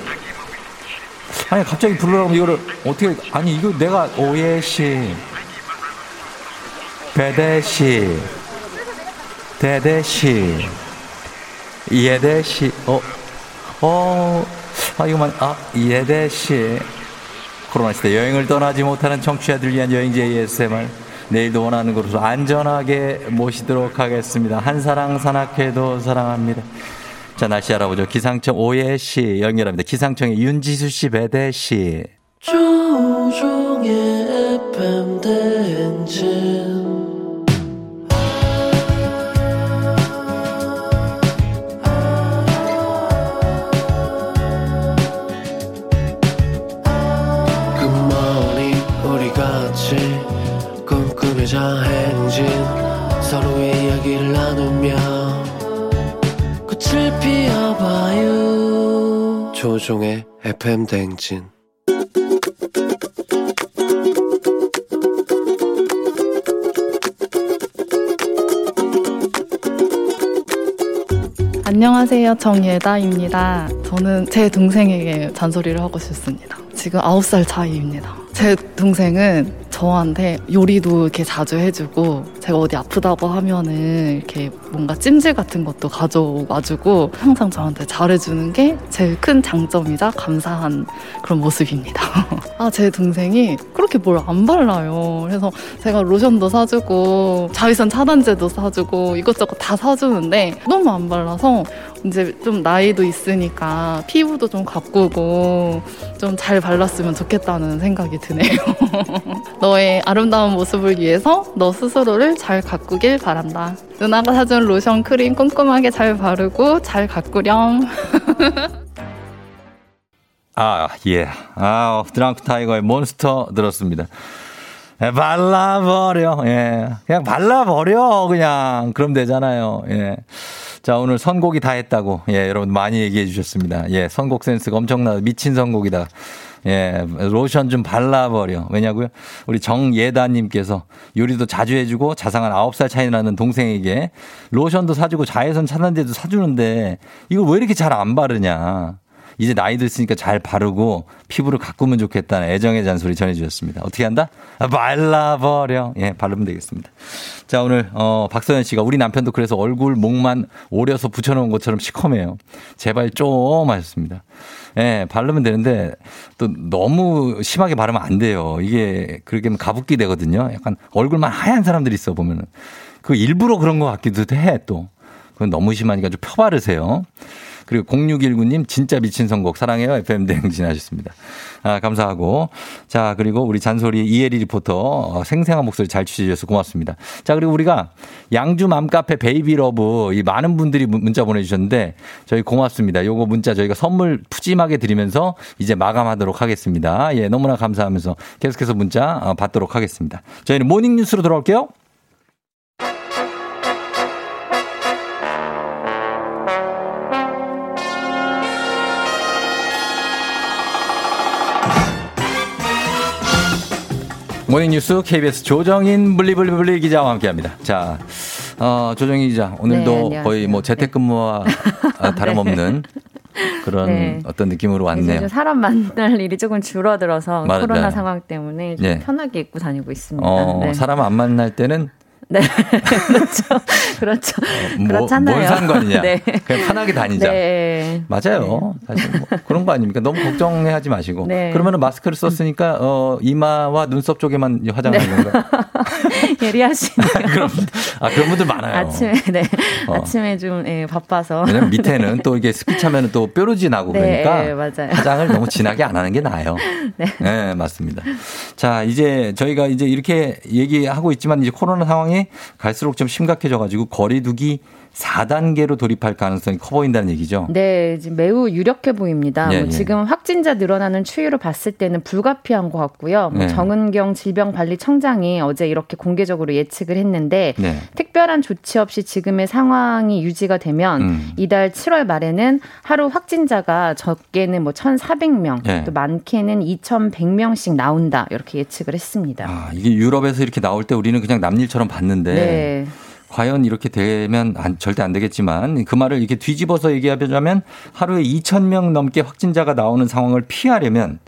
아니 갑자기 불러라고 이거를 어떻게 아니 이거 내가 오예씨 배대씨 대대씨, 예대씨, 어, 어, 아, 이거만, 아, 예대씨. 코로나 시대 여행을 떠나지 못하는 청취자들 위한 여행지 ASMR. 내일도 원하는 곳으로 안전하게 모시도록 하겠습니다. 한사랑 산악회도 사랑합니다. 자, 날씨 알아보죠. 기상청 오예 씨 연결합니다. 기상청의 윤지수 씨, 배대 씨. 조종의 FM 대행진 꿈꾸며자 행진 서로의 이야기를 나누며 꽃을 피워봐요 조종의 FM 대행진 안녕하세요. 정예다입니다. 저는 제 동생에게 잔소리를 하고 싶습니다. 지금 9살 차이입니다. 제 동생은 저한테 요리도 이렇게 자주 해주고 제가 어디 아프다고 하면은 이렇게 뭔가 찜질 같은 것도 가져와주고 항상 저한테 잘해주는 게 제일 큰 장점이자 감사한 그런 모습입니다. 아, 제 동생이 그렇게 뭘 안 발라요. 그래서 제가 로션도 사주고 자외선 차단제도 사주고 이것저것 다 사주는데 너무 안 발라서 이제 좀 나이도 있으니까 피부도 좀 가꾸고 좀 잘 발랐으면 좋겠다는 생각이 드네요. 너의 아름다운 모습을 위해서 너 스스로를 잘 가꾸길 바란다. 누나가 사준 로션 크림 꼼꼼하게 잘 바르고 잘 가꾸렴. 아, 예. 아, 드랑크 타이거의 몬스터 들었습니다. 예, 발라버려. 예. 그냥 발라버려. 그냥. 그럼 되잖아요. 예. 자, 오늘 선곡이 다 했다고. 예, 여러분 많이 얘기해 주셨습니다. 예, 선곡 센스가 엄청나. 미친 선곡이다. 예, 로션 좀 발라버려. 왜냐고요? 우리 정예다님께서 요리도 자주 해주고 자상한 9살 차이 나는 동생에게 로션도 사주고 자외선 차단제도 사주는데 이걸 왜 이렇게 잘 안 바르냐. 이제 나이 들으니까 잘 바르고 피부를 가꾸면 좋겠다는 애정의 잔소리 전해주셨습니다. 어떻게 한다? 아, 발라버려. 예, 바르면 되겠습니다. 자, 오늘, 어, 박서연 씨가 우리 남편도 그래서 얼굴, 목만 오려서 붙여놓은 것처럼 시커매요. 제발 좀 하셨습니다. 예, 바르면 되는데 또 너무 심하게 바르면 안 돼요. 이게 그렇게 하면 가붓기 되거든요. 약간 얼굴만 하얀 사람들이 있어 보면은. 그 일부러 그런 것 같기도 해 또. 그건 너무 심하니까 좀 펴바르세요. 그리고 0619님 진짜 미친 선곡 사랑해요 FM 대행진 하셨습니다. 아, 감사하고. 자, 그리고 우리 잔소리 이혜리 리포터 어, 생생한 목소리 잘 취재해주셔서 고맙습니다. 자, 그리고 우리가 양주 맘카페 베이비러브 이 많은 분들이 문자 보내주셨는데 저희 고맙습니다. 요거 문자 저희가 선물 푸짐하게 드리면서 이제 마감하도록 하겠습니다. 예, 너무나 감사하면서 계속해서 문자 어, 받도록 하겠습니다. 저희는 morning 뉴스로 돌아올게요. 모닝뉴스 KBS 조정인 블리블리블리 기자와 함께합니다. 자, 어, 조정인 기자 오늘도 네, 거의 뭐 재택근무와 아, 다름없는 그런 네. 어떤 느낌으로 왔네요. 사람 만날 일이 조금 줄어들어서 맞아요. 코로나 상황 때문에 좀 네. 편하게 입고 다니고 있습니다. 어, 네. 사람 안 만날 때는 네. 그렇죠. 그렇죠. 뭐, 그렇잖아요. 뭔 상관이냐. 네. 그냥 편하게 다니자. 네. 맞아요. 사실 뭐 그런 거 아닙니까? 너무 걱정하지 마시고. 네. 그러면은 마스크를 썼으니까 어, 이마와 눈썹 쪽에만 화장하는 건가요? 예리하시네요. 그럼 아 그런 분들 많아요. 아침에 네. 어. 아침에 좀 예, 바빠서. 왜냐면 밑에는 또 이게 스키 차면은 또 뾰루지 나고 네, 그러니까 맞아요. 화장을 너무 진하게 안 하는 게 나아요. 네. 맞습니다. 자, 이제 저희가 이제 이렇게 얘기하고 있지만 이제 코로나 상황이 갈수록 좀 심각해져 가지고 거리두기 4단계로 돌입할 가능성이 커 보인다는 얘기죠. 네, 지금 매우 유력해 보입니다. 예, 뭐 예. 지금 확진자 늘어나는 추이로 봤을 때는 불가피한 것 같고요. 뭐 네. 정은경 질병관리청장이 어제 이렇게 공개적으로 예측을 했는데 네. 특별한 조치 없이 지금의 상황이 유지가 되면 음. 이달 7월 말에는 하루 확진자가 적게는 뭐 1,400명, 네. 또 많게는 2,100명씩 나온다 이렇게 예측을 했습니다. 아, 이게 유럽에서 이렇게 나올 때 우리는 그냥 남일처럼 봤는데 네. 과연 이렇게 되면 안, 절대 안 되겠지만 그 말을 이렇게 뒤집어서 얘기하자면 하루에 2천 명 넘게 확진자가 나오는 상황을 피하려면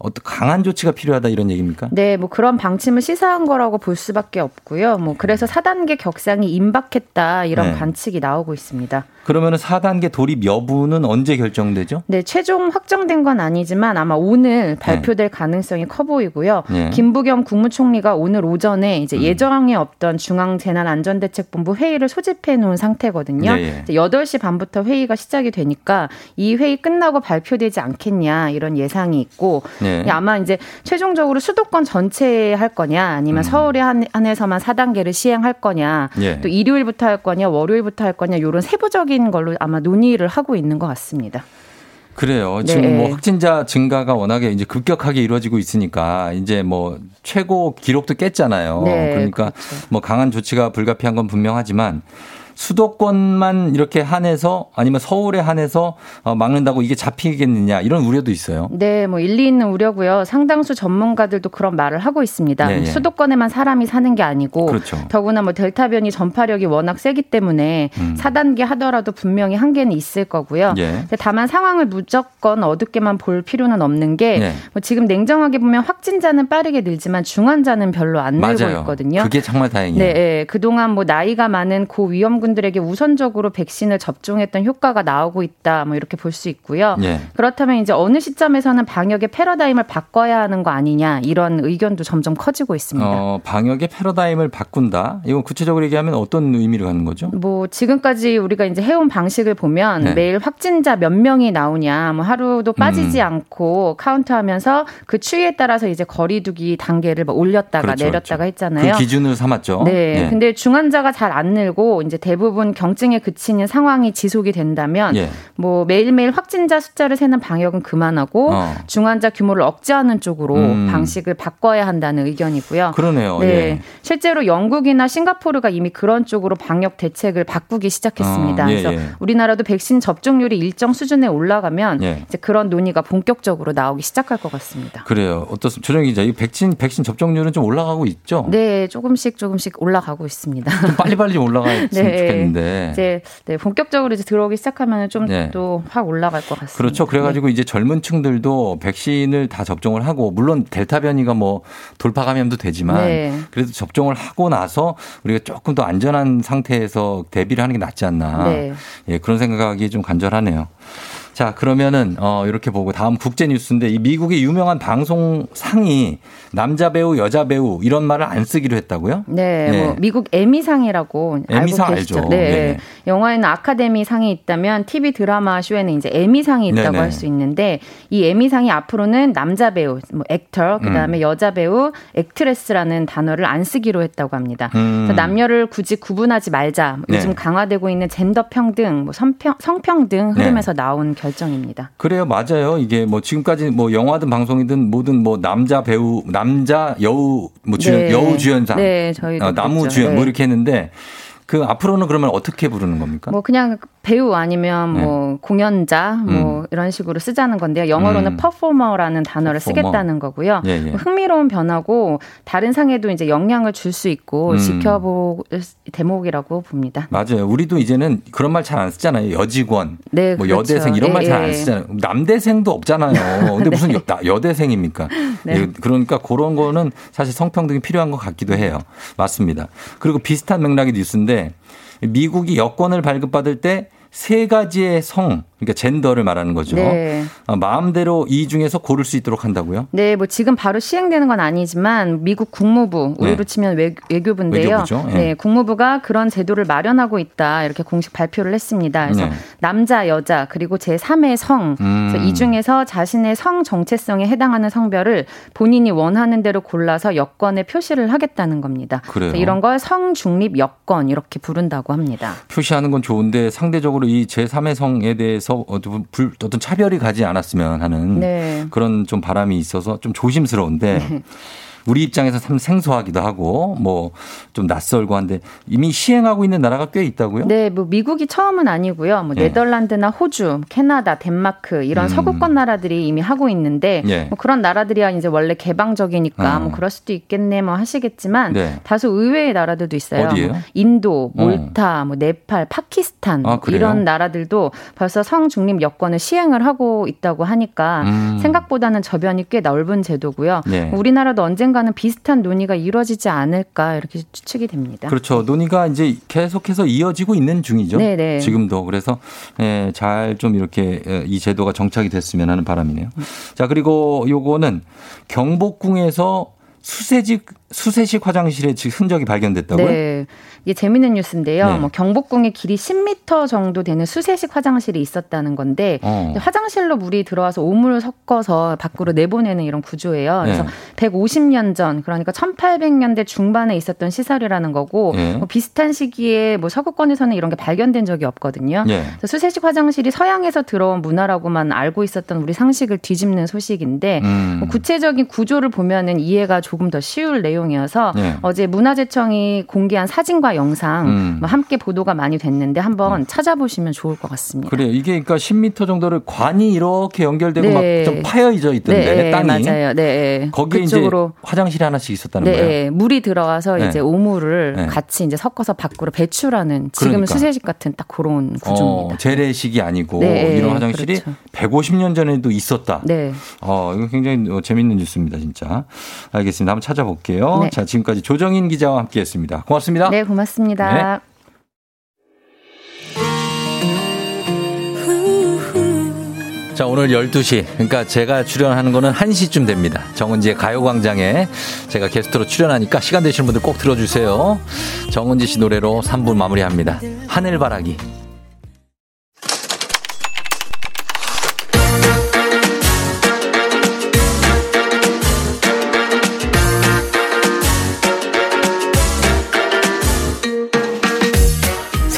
어떤 강한 조치가 필요하다 이런 얘기입니까? 네, 뭐 그런 방침을 시사한 거라고 볼 수밖에 없고요. 뭐 그래서 4단계 격상이 임박했다 이런 네. 관측이 나오고 있습니다. 그러면은 4단계 돌입 여부는 언제 결정되죠? 네, 최종 확정된 건 아니지만 아마 오늘 발표될 가능성이 커 보이고요. 네. 김부겸 국무총리가 오늘 오전에 이제 예정에 없던 중앙재난안전대책본부 회의를 소집해 놓은 상태거든요. 예, 예. 이제 8시 반부터 회의가 시작이 되니까 이 회의 끝나고 발표되지 않겠냐 이런 예상이 있고 네. 아마 이제 최종적으로 수도권 전체에 할 거냐 아니면 서울에 한, 한해서만 4단계를 시행할 거냐 음. 예. 또 일요일부터 할 거냐 월요일부터 할 거냐 이런 세부적인 걸로 아마 논의를 하고 있는 것 같습니다. 그래요. 네. 지금 뭐 확진자 증가가 워낙에 이제 급격하게 이루어지고 있으니까 이제 뭐 최고 기록도 깼잖아요. 네, 그러니까 뭐 강한 조치가 불가피한 건 분명하지만 수도권만 이렇게 한해서 아니면 서울에 한해서 어, 막는다고 이게 잡히겠느냐 이런 우려도 있어요. 네, 뭐 일리 있는 우려고요. 상당수 전문가들도 그런 말을 하고 있습니다. 네, 예. 수도권에만 사람이 사는 게 아니고 그렇죠. 더구나 뭐 델타 변이 전파력이 워낙 세기 때문에 음. 4단계 하더라도 분명히 한계는 있을 거고요. 예. 다만 상황을 무조건 어둡게만 볼 필요는 없는 게 네. 뭐 지금 냉정하게 보면 확진자는 빠르게 늘지만 중환자는 별로 안 늘고 맞아요. 있거든요. 그게 정말 다행이에요. 네, 예. 그동안 뭐 나이가 많은 고위험군 들에게 우선적으로 백신을 접종했던 효과가 나오고 있다. 뭐 이렇게 볼 수 있고요. 예. 그렇다면 이제 어느 시점에서는 방역의 패러다임을 바꿔야 하는 거 아니냐 이런 의견도 점점 커지고 있습니다. 어, 방역의 패러다임을 바꾼다. 이건 구체적으로 얘기하면 어떤 의미를 갖는 거죠? 뭐 지금까지 우리가 이제 해온 방식을 보면 네. 매일 확진자 몇 명이 나오냐, 뭐 하루도 빠지지 음. 않고 카운트하면서 그 추이에 따라서 이제 거리두기 단계를 뭐 올렸다가 그렇죠, 내렸다가 했잖아요. 그 기준을 삼았죠. 네. 예. 근데 중환자가 잘 안 늘고 이제 대부분 경증에 그치는 상황이 지속이 된다면 예. 뭐 매일매일 확진자 숫자를 세는 방역은 그만하고 어. 중환자 규모를 억제하는 쪽으로 음. 방식을 바꿔야 한다는 의견이고요. 그러네요. 네. 예. 실제로 영국이나 싱가포르가 이미 그런 쪽으로 방역 대책을 바꾸기 시작했습니다. 어, 예, 그래서 예. 우리나라도 백신 접종률이 일정 수준에 올라가면 예. 이제 그런 논의가 본격적으로 나오기 시작할 것 같습니다. 그래요. 어떻습니까? 조정 기자, 이 백신 백신 접종률은 좀 올라가고 있죠? 네, 조금씩 조금씩 올라가고 있습니다. 좀 빨리빨리 좀 올라갔으면 좋겠는데. 이제 네, 본격적으로 이제 들어오기 시작하면 좀 네. 또확 올라갈 것 같습니다. 그렇죠. 그래가지고 이제 젊은 층들도 백신을 다 접종을 하고, 물론 델타 변이가 뭐 돌파 감염도 되지만, 네. 그래도 접종을 하고 나서 우리가 조금 더 안전한 상태에서 대비를 하는 게 낫지 않나. 네. 예, 그런 생각이 좀 간절하네요. 자, 그러면은, 어, 이렇게 보고 다음 국제 뉴스인데 이 미국의 유명한 방송상이 남자 배우, 여자 배우 이런 말을 안 쓰기로 했다고요? 네, 네. 뭐 미국 에미상이라고 에미상 알고 계시죠? 알죠. 네. 네네. 영화에는 아카데미 상이 있다면 TV 드라마 쇼에는 이제 에미상이 있다고. 할 수 있는데 이 에미상이 앞으로는 남자 배우, 뭐 액터, 그다음에 음. 여자 배우, 액트레스라는 단어를 안 쓰기로 했다고 합니다. 음. 남녀를 굳이 구분하지 말자. 뭐 네. 요즘 강화되고 있는 젠더 평등, 뭐 성평, 성평등 네. 흐름에서 나온 결 정입니다. 그래요, 맞아요. 이게 뭐 지금까지 뭐 영화든 방송이든 뭐든 뭐 남자 배우, 남자 여우 뭐 주연, 네. 여우 주연상, 네, 저희도 어, 나무 그랬죠. 주연 뭐 네. 이렇게 했는데 그 앞으로는 그러면 어떻게 부르는 겁니까? 뭐 그냥 배우 아니면 네. 뭐 공연자 뭐 이런 식으로 쓰자는 건데요. 영어로는 음. 퍼포머라는 단어를 퍼포머. 쓰겠다는 거고요. 예, 예. 뭐 흥미로운 변화고 다른 상에도 이제 영향을 줄 수 있고 음. 지켜볼 대목이라고 봅니다. 맞아요. 우리도 이제는 그런 말 잘 안 쓰잖아요. 여직원, 네, 뭐 그렇죠. 여대생 이런 말 예, 잘안 예. 쓰잖아요. 남대생도 없잖아요. 근데 무슨 여, 나- 여대생입니까? 네. 예, 그러니까 그런 거는 사실 성평등이 필요한 것 같기도 해요. 맞습니다. 그리고 비슷한 맥락의 뉴스인데 미국이 여권을 발급받을 때 세 가지의 성, 그러니까 젠더를 말하는 거죠. 네. 어, 마음대로 이 중에서 고를 수 있도록 한다고요? 네, 뭐 지금 바로 시행되는 건 아니지만 미국 국무부 우리로 네. 치면 외, 외교부인데요. 예. 네, 국무부가 그런 제도를 마련하고 있다 이렇게 공식 발표를 했습니다. 그래서 네. 남자, 여자 그리고 제 3의 성, 음. 이 중에서 자신의 성 정체성에 해당하는 성별을 본인이 원하는 대로 골라서 여권에 표시를 하겠다는 겁니다. 그래요? 이런 걸 성중립 여권 이렇게 부른다고 합니다. 표시하는 건 좋은데 상대적으로 이 제 3의 성에 대해서 어떤 불- 어떤 차별이 가지 않았으면 하는 네. 그런 좀 바람이 있어서 좀 조심스러운데 우리 입장에서 참 생소하기도 하고 뭐 좀 낯설고 한데 이미 시행하고 있는 나라가 꽤 있다고요? 네, 뭐 미국이 처음은 아니고요. 뭐 예. 네덜란드나 호주, 캐나다, 덴마크 이런 음. 서구권 나라들이 이미 하고 있는데 예. 뭐 그런 나라들이야 이제 원래 개방적이니까 어. 뭐 그럴 수도 있겠네 뭐 하시겠지만 네. 다소 의외의 나라들도 있어요. 어디예요? 뭐 인도, 몰타, 뭐 네팔, 파키스탄 아? 이런 나라들도 벌써 성중립 여권을 시행을 하고 있다고 하니까 음. 생각보다는 저변이 꽤 넓은 제도고요. 네. 우리나라도 언젠 가는 비슷한 논의가 이루어지지 않을까 이렇게 추측이 됩니다. 그렇죠. 논의가 이제 계속해서 이어지고 있는 중이죠. 네네. 지금도 그래서 예, 잘좀 이렇게 예, 이 제도가 정착이 됐으면 하는 바람이네요. 자 그리고 요거는 경복궁에서 수세식 수세식 화장실에 지금 흔적이 발견됐다고요? 네. 이게 재밌는 뉴스인데요. 네. 뭐 경복궁에 길이 10m 정도 되는 수세식 화장실이 있었다는 건데 어. 화장실로 물이 들어와서 오물을 섞어서 밖으로 내보내는 이런 구조예요. 그래서 네. 150년 전 그러니까 1800년대 중반에 있었던 시설이라는 거고 네. 뭐 비슷한 시기에 뭐 서구권에서는 이런 게 발견된 적이 없거든요. 네. 그래서 수세식 화장실이 서양에서 들어온 문화라고만 알고 있었던 우리 상식을 뒤집는 소식인데 음. 뭐 구체적인 구조를 보면은 이해가 조금 더 쉬울 내용 이어서 네. 어제 문화재청이 공개한 사진과 영상 음. 뭐 함께 보도가 많이 됐는데 한번 찾아보시면 좋을 것 같습니다. 그래요. 이게 그러니까 10m 정도를 관이 이렇게 연결되고 네. 막좀 파여져 있던데 네, 땅이. 맞아요. 네. 거기에 그쪽으로 이제 화장실이 하나씩 있었다는 네, 거예요. 물이 들어와서 네. 이제 오물을 네. 같이 이제 섞어서 밖으로 배출하는 지금 그러니까. 수세식 같은 딱 그런 구조입니다. 어, 재래식이 아니고 네, 이런 화장실이 그렇죠. 150년 전에도 있었다. 네. 어, 이거 굉장히 어, 재밌는 뉴스입니다, 진짜. 알겠습니다. 한번 찾아볼게요. 네. 자, 지금까지 조정인 기자와 함께 했습니다. 고맙습니다. 네, 고맙습니다. 자, 오늘 12시. 그러니까 제가 출연하는 거는 1시쯤 됩니다. 정은지의 가요광장에 제가 게스트로 출연하니까 시간 되시는 분들 꼭 들어주세요. 정은지 씨 노래로 3부 마무리합니다. 하늘바라기.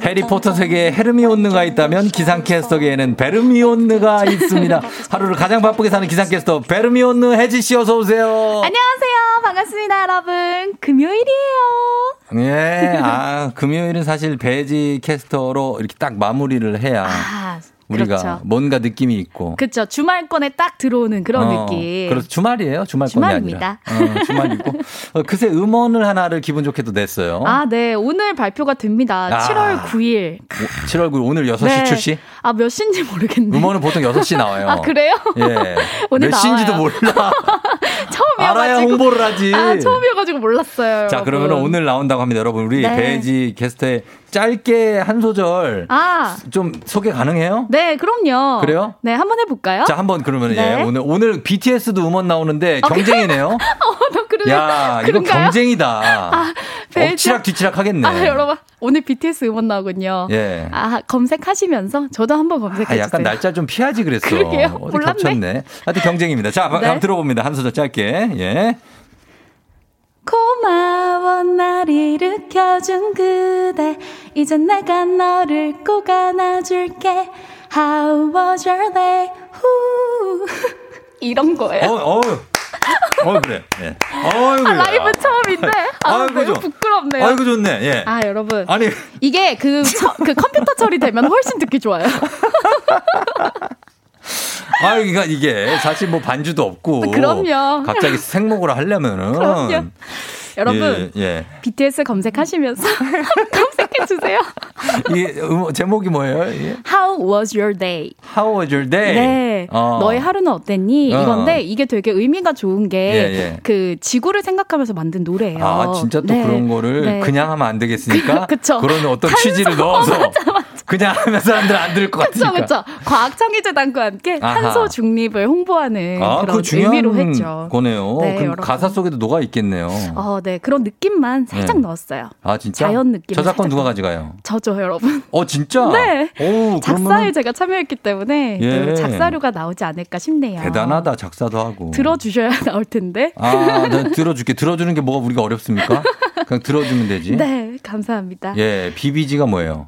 해리포터 세계에 헤르미온느가 있다면 기상캐스터계에는 베르미온느가 있습니다. 하루를 가장 바쁘게 사는 기상캐스터 베르미온느 혜지 씨 어서 오세요. 안녕하세요. 반갑습니다, 여러분. 금요일이에요. 예, 아 금요일은 사실 배지 캐스터로 이렇게 딱 마무리를 해야 아, 우리가 그렇죠. 뭔가 느낌이 있고. 그쵸. 주말권에 딱 들어오는 그런 어, 느낌. 그래서 주말이에요. 주말권이 주말입니다. 아니라. 어, 주말이고. 어, 그새 음원을 하나를 기분 좋게도 냈어요. 아, 네. 오늘 발표가 됩니다. 아. 7월 9일. 7월 9일 오늘 6시 네. 출시? 아, 몇 시인지 모르겠네. 음원은 보통 6시 나와요. 아, 그래요? 예. 오늘 몇 시인지도. 몰라. 처음이어가지고. 알아야 홍보를 하지. 아, 처음이어가지고 몰랐어요. 자, 여러분. 그러면 오늘 나온다고 합니다. 여러분, 우리 네. 배지 게스트에 짧게 한 소절 아, 좀 소개 가능해요? 네, 그럼요. 그래요? 네, 한번 해볼까요? 자, 한번 그러면 네. 예, 오늘 오늘 BTS도 음원 나오는데 경쟁이네요. 어, 너 그러면. 야, 이거 그런가요? 경쟁이다. 아, 배지- 엎치락 뒤치락 하겠네. 아, 여러분. 오늘 BTS 음원 나오군요. 예. 아, 검색하시면서 저도 한번 검색해주세요. 아, 약간 날짜 좀 피하지 그랬어. 그러게요. 몰랐네. 겹쳤네. 하여튼 경쟁입니다. 자, 네. 한번 들어봅니다. 한 소절 짧게. 예. 고마워 날 일으켜준 그대 이제 내가 너를 꼭 안아줄게 How was your day? 후. 이런 거예요. 어, 어. 어, 그래. 예. 어이구. 아, 라이브 처음인데. 아, 아이고, 너무 좋- 부끄럽네요. 아이고, 좋네. 예. 아, 여러분. 아니, 이게 그, 처- 그 컴퓨터 처리되면 훨씬 듣기 좋아요. 아, 이거 이게 사실 뭐 반주도 없고. 그럼요. 갑자기 생목으로 하려면은. 그럼요. 여러분, 예, 예. BTS 검색하시면서 검색해 주세요. 이 음, 제목이 뭐예요? 예. How was your day? How was your day? 네. 어. 너의 하루는 어땠니? 어. 이건데 이게 되게 의미가 좋은 게 예, 예. 그 지구를 생각하면서 만든 노래예요. 아, 진짜 또 네. 그런 거를 네. 그냥 하면 안 되겠으니까. 그- 그쵸. 런 어떤 취지를 넣어서. 맞아, 맞아. 그냥 하면 사람들 안 들을 것 그렇죠, 같으니까. 그렇죠. 과학창의재단과 함께 아하. 탄소 중립을 홍보하는 아, 그런 의미로 했죠. 거네요. 네, 그럼 여러분. 가사 속에도 녹아 있겠네요. 어, 네 그런 느낌만 살짝 네. 넣었어요. 아 진짜? 자연 느낌. 저작권 누가 가져가요? 저죠, 여러분. 어 진짜? 네. 오, 작사에 그러면 제가 참여했기 때문에 예. 또 작사료가 나오지 않을까 싶네요. 대단하다 작사도 하고. 들어주셔야 나올 텐데. 아, 난 들어줄게. 들어주는 게 뭐가 우리가 어렵습니까? 그냥 들어주면 되지. 네, 감사합니다. 예, 비비지가 뭐예요?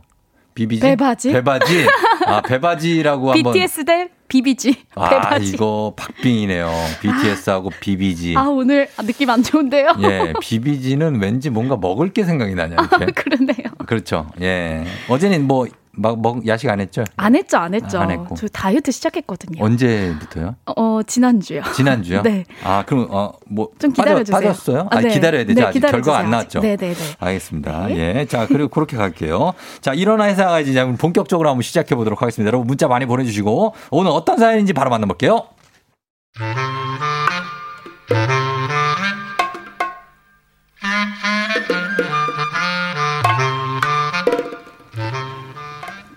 비비지? 배바지? 배바지? 아, 배바지라고 한번. BTS 대 비비지. 아, 배바지. 이거 박빙이네요. BTS하고 비비지. 아, 오늘 느낌 안 좋은데요? 예, 비비지는 왠지 뭔가 먹을 게 생각이 나냐, 이렇게. 그러네요. 그렇죠. 예. 어제는 뭐, 막, 먹, 야식 안 했죠? 안 했죠, 안 했죠. 안 했고. 저 다이어트 시작했거든요. 언제부터요? 어, 지난주요. 지난주요? 네. 아, 그럼, 어, 뭐. 좀 기다려 주세요. 빠졌, 빠졌어요? 아, 아, 네. 기다려야 되죠. 네, 아직. 결과가 안 나왔죠. 네 네 네. 알겠습니다. 예. 자, 그리고 그렇게 갈게요. 자, 일어나 회사가 이제 그럼 본격적으로 한번 시작해 보도록 하겠습니다. 여러분 문자 많이 보내 주시고, 오늘 어떤 사연인지 바로 만나 볼게요.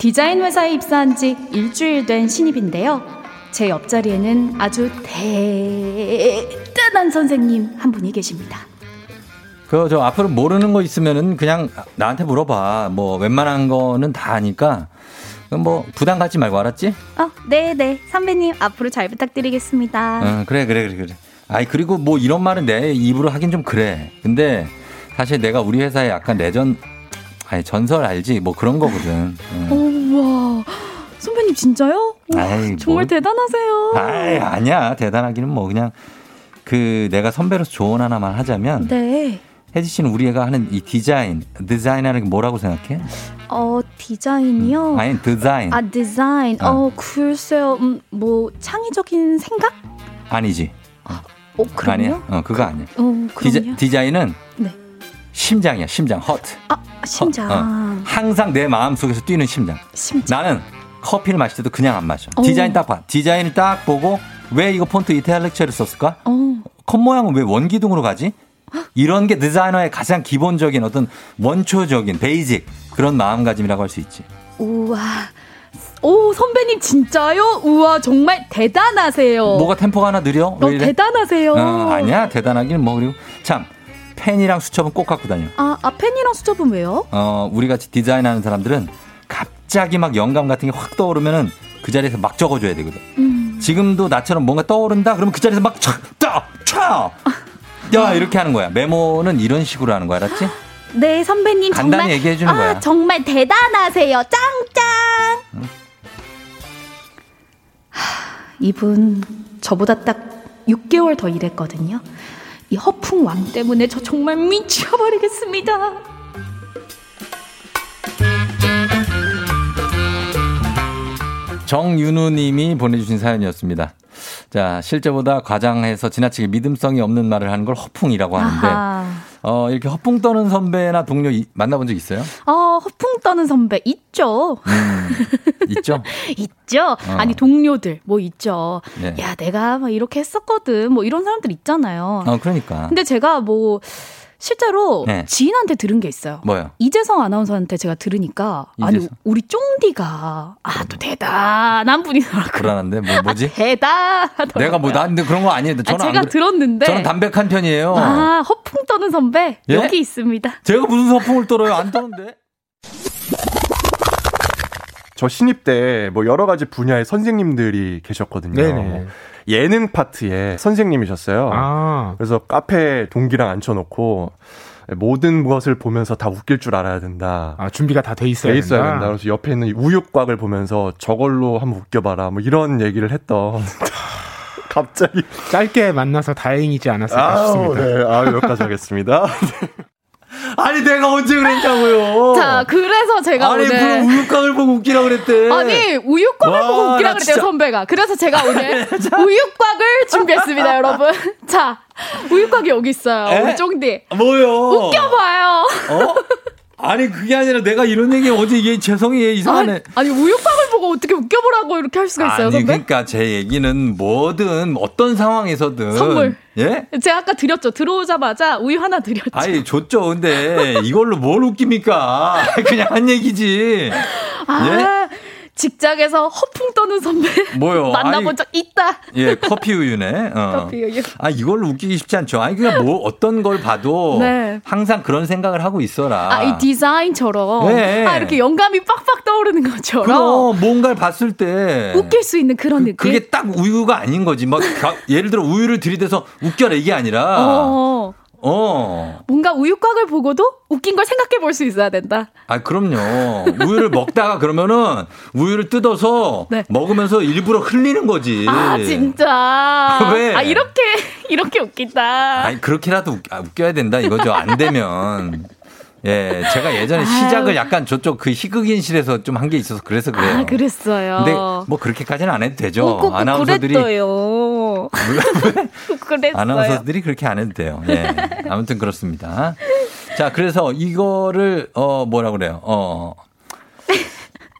디자인 회사에 입사한 지 일주일 된 신입인데요. 제 옆자리에는 아주 대단한 선생님 한 분이 계십니다. 그, 저, 앞으로 모르는 거 있으면은 그냥 나한테 물어봐. 뭐, 웬만한 거는 다 아니까, 뭐, 부담 갖지 말고 알았지? 어, 네네. 선배님, 앞으로 잘 부탁드리겠습니다. 응, 그래, 그래, 그래, 그래. 아이, 그리고 뭐 이런 말은 내 입으로 하긴 좀 그래. 근데 사실 내가 우리 회사에 약간 내전, 아니, 전설 알지? 뭐 그런 거거든. 응. 오, 와. 선배님, 진짜요? 우와, 아이, 정말 뭘. 대단하세요. 아이, 아니야. 대단하기는 뭐 그냥 그 내가 선배로서 조언 하나만 하자면 네. 혜지 씨는 우리 애가 하는 이 디자인, 디자인하는 게 뭐라고 생각해? 어, 디자인이요? 아니, 디자인. 아, 디자인. 어. 어, 글쎄요. 음, 뭐, 창의적인 생각? 아니지. 어, 그럼요? 아니야. 어, 그거 아니야. 어, 디자, 그럼요? 디자인은 네. 심장이야, 심장, 허트. 아, 심장. 어, 항상 내 마음 속에서 뛰는 심장. 나는 커피를 마실 때도 그냥 안 마셔. 어. 디자인 딱 봐. 디자인을 딱 보고 왜 이거 폰트 이탤릭체를 썼을까? 어. 컵 모양은 왜 원기둥으로 가지? 이런 게 디자이너의 가장 기본적인 어떤 원초적인 basic 그런 마음가짐이라고 할 수 있지. 우와. 오, 선배님 진짜요? 우와, 정말 대단하세요. 뭐가 템포가 하나 느려? 어, 왜 이래? 대단하세요. 어, 아니야 대단하기는 뭐 그리고 참 펜이랑 수첩은 꼭 갖고 다녀. 아, 아, 펜이랑 수첩은 왜요? 어, 우리 같이 디자인하는 사람들은 갑자기 막 영감 같은 게 확 떠오르면은 그 자리에서 막 적어줘야 되거든. 음. 지금도 나처럼 뭔가 떠오른다? 그러면 그 자리에서 막 촥, 딱, 촥! 야, 이렇게 하는 거야. 메모는 이런 식으로 하는 거야, 알았지? 네, 선배님 간단히 정말 얘기해 주는 아, 거야. 정말 대단하세요. 짱짱. 하, 이분 저보다 딱 6개월 더 일했거든요. 이 허풍 왕 때문에 저 정말 미쳐버리겠습니다. 정윤우 님이 보내주신 사연이었습니다. 자, 실제보다 과장해서 지나치게 믿음성이 없는 말을 하는 걸 허풍이라고 하는데, 아하. 어, 이렇게 허풍 떠는 선배나 동료 이- 만나본 적 있어요? 어, 허풍 떠는 선배 있죠. 음, 있죠? 있죠. 어. 아니 동료들 뭐 있죠. 네. 야, 내가 막 이렇게 했었거든. 뭐 이런 사람들 있잖아요. 어, 그러니까. 근데 제가 뭐 실제로 네. 지인한테 들은 게 있어요. 뭐요? 이재성 아나운서한테 제가 들으니까 아니 이재성? 우리 쫑디가 아 또 대단한 분이더라고요. 불안한데, 뭐, 뭐지? 대단하더라고요. 내가 뭐, 난 근데 그런 거 아니에요. 아, 저는 안 제가 그래- 들었는데 저는 담백한 편이에요. 아 허풍 떠는 선배 예? 여기 있습니다. 제가 무슨 서풍을 떨어요? 안 떠는데? 저 신입 때 뭐 여러 가지 분야의 선생님들이 계셨거든요. 네네. 예능 파트의 선생님이셨어요. 아. 그래서 카페 동기랑 앉혀놓고 모든 것을 보면서 다 웃길 줄 알아야 된다. 아, 준비가 다 돼 있어야 돼 있어야 된다. 된다. 그래서 옆에 있는 우유곽을 보면서 저걸로 한번 웃겨봐라. 뭐 이런 얘기를 했던. 갑자기 짧게 만나서 다행이지 않았을까 아우, 싶습니다. 네. 아, 여기까지 하겠습니다. 아니, 내가 언제 그랬냐고요? 자 그래서 제가 아니, 오늘 그럼 우유곽을 보고 웃기라 그랬대. 아니 우유곽을 와, 보고 웃기라 나 그랬대요 진짜- 선배가 그래서 제가 오늘 우유곽을 준비했습니다 여러분 자 우유곽이 여기 있어요 에? 우리 쫑디 뭐요? 웃겨봐요 어? 아니, 그게 아니라 내가 이런 얘기 어제 얘 재성이 얘 이상하네. 아니 우유곽을 보고 보고 어떻게 웃겨보라고 이렇게 할 수가 있어요, 아니 선배? 그러니까 제 얘기는 뭐든 어떤 상황에서든 선물. 예? 제가 아까 드렸죠. 들어오자마자 우유 하나 드렸죠. 아니 줬죠. 근데 이걸로 뭘 웃깁니까? 그냥 한 얘기지. 아, 예? 직장에서 허풍 떠는 선배 뭐요? 만나본 아니, 적 있다. 예, 커피 우유네. 어. 커피 우유. 아, 이걸로 웃기기 쉽지 않죠. 아니, 그냥 뭐 어떤 걸 봐도 네. 항상 그런 생각을 하고 있어라. 아, 이 디자인처럼 네. 아, 이렇게 영감이 빡빡 떠오르는 것처럼 그럼 뭔가를 봤을 때 웃길 수 있는 그런 느낌. 그게 딱 우유가 아닌 거지. 막 가- 예를 들어 우유를 들이대서 웃겨라 이게 아니라 어, 어. 뭔가 우유곽을 보고도 웃긴 걸 생각해 볼 수 있어야 된다. 아, 그럼요. 우유를 먹다가 그러면은 우유를 뜯어서 먹으면서 일부러 흘리는 거지. 아, 진짜. 예. 왜? 아, 이렇게, 이렇게 웃긴다. 아니, 그렇게라도 웃, 아, 웃겨야 된다 이거죠. 안 되면. 예, 제가 예전에 아유. 시작을 약간 저쪽 그 희극인실에서 좀 한 게 있어서 그래서 그래요. 아, 그랬어요. 근데 뭐 그렇게까지는 안 해도 되죠. 어, 꼭 아나운서들이 그랬어요. 그랬어요. 아나운서들이 그렇게 안 해도 돼요. 예. 아무튼 그렇습니다. 자, 그래서 이거를 어 뭐라 그래요? 어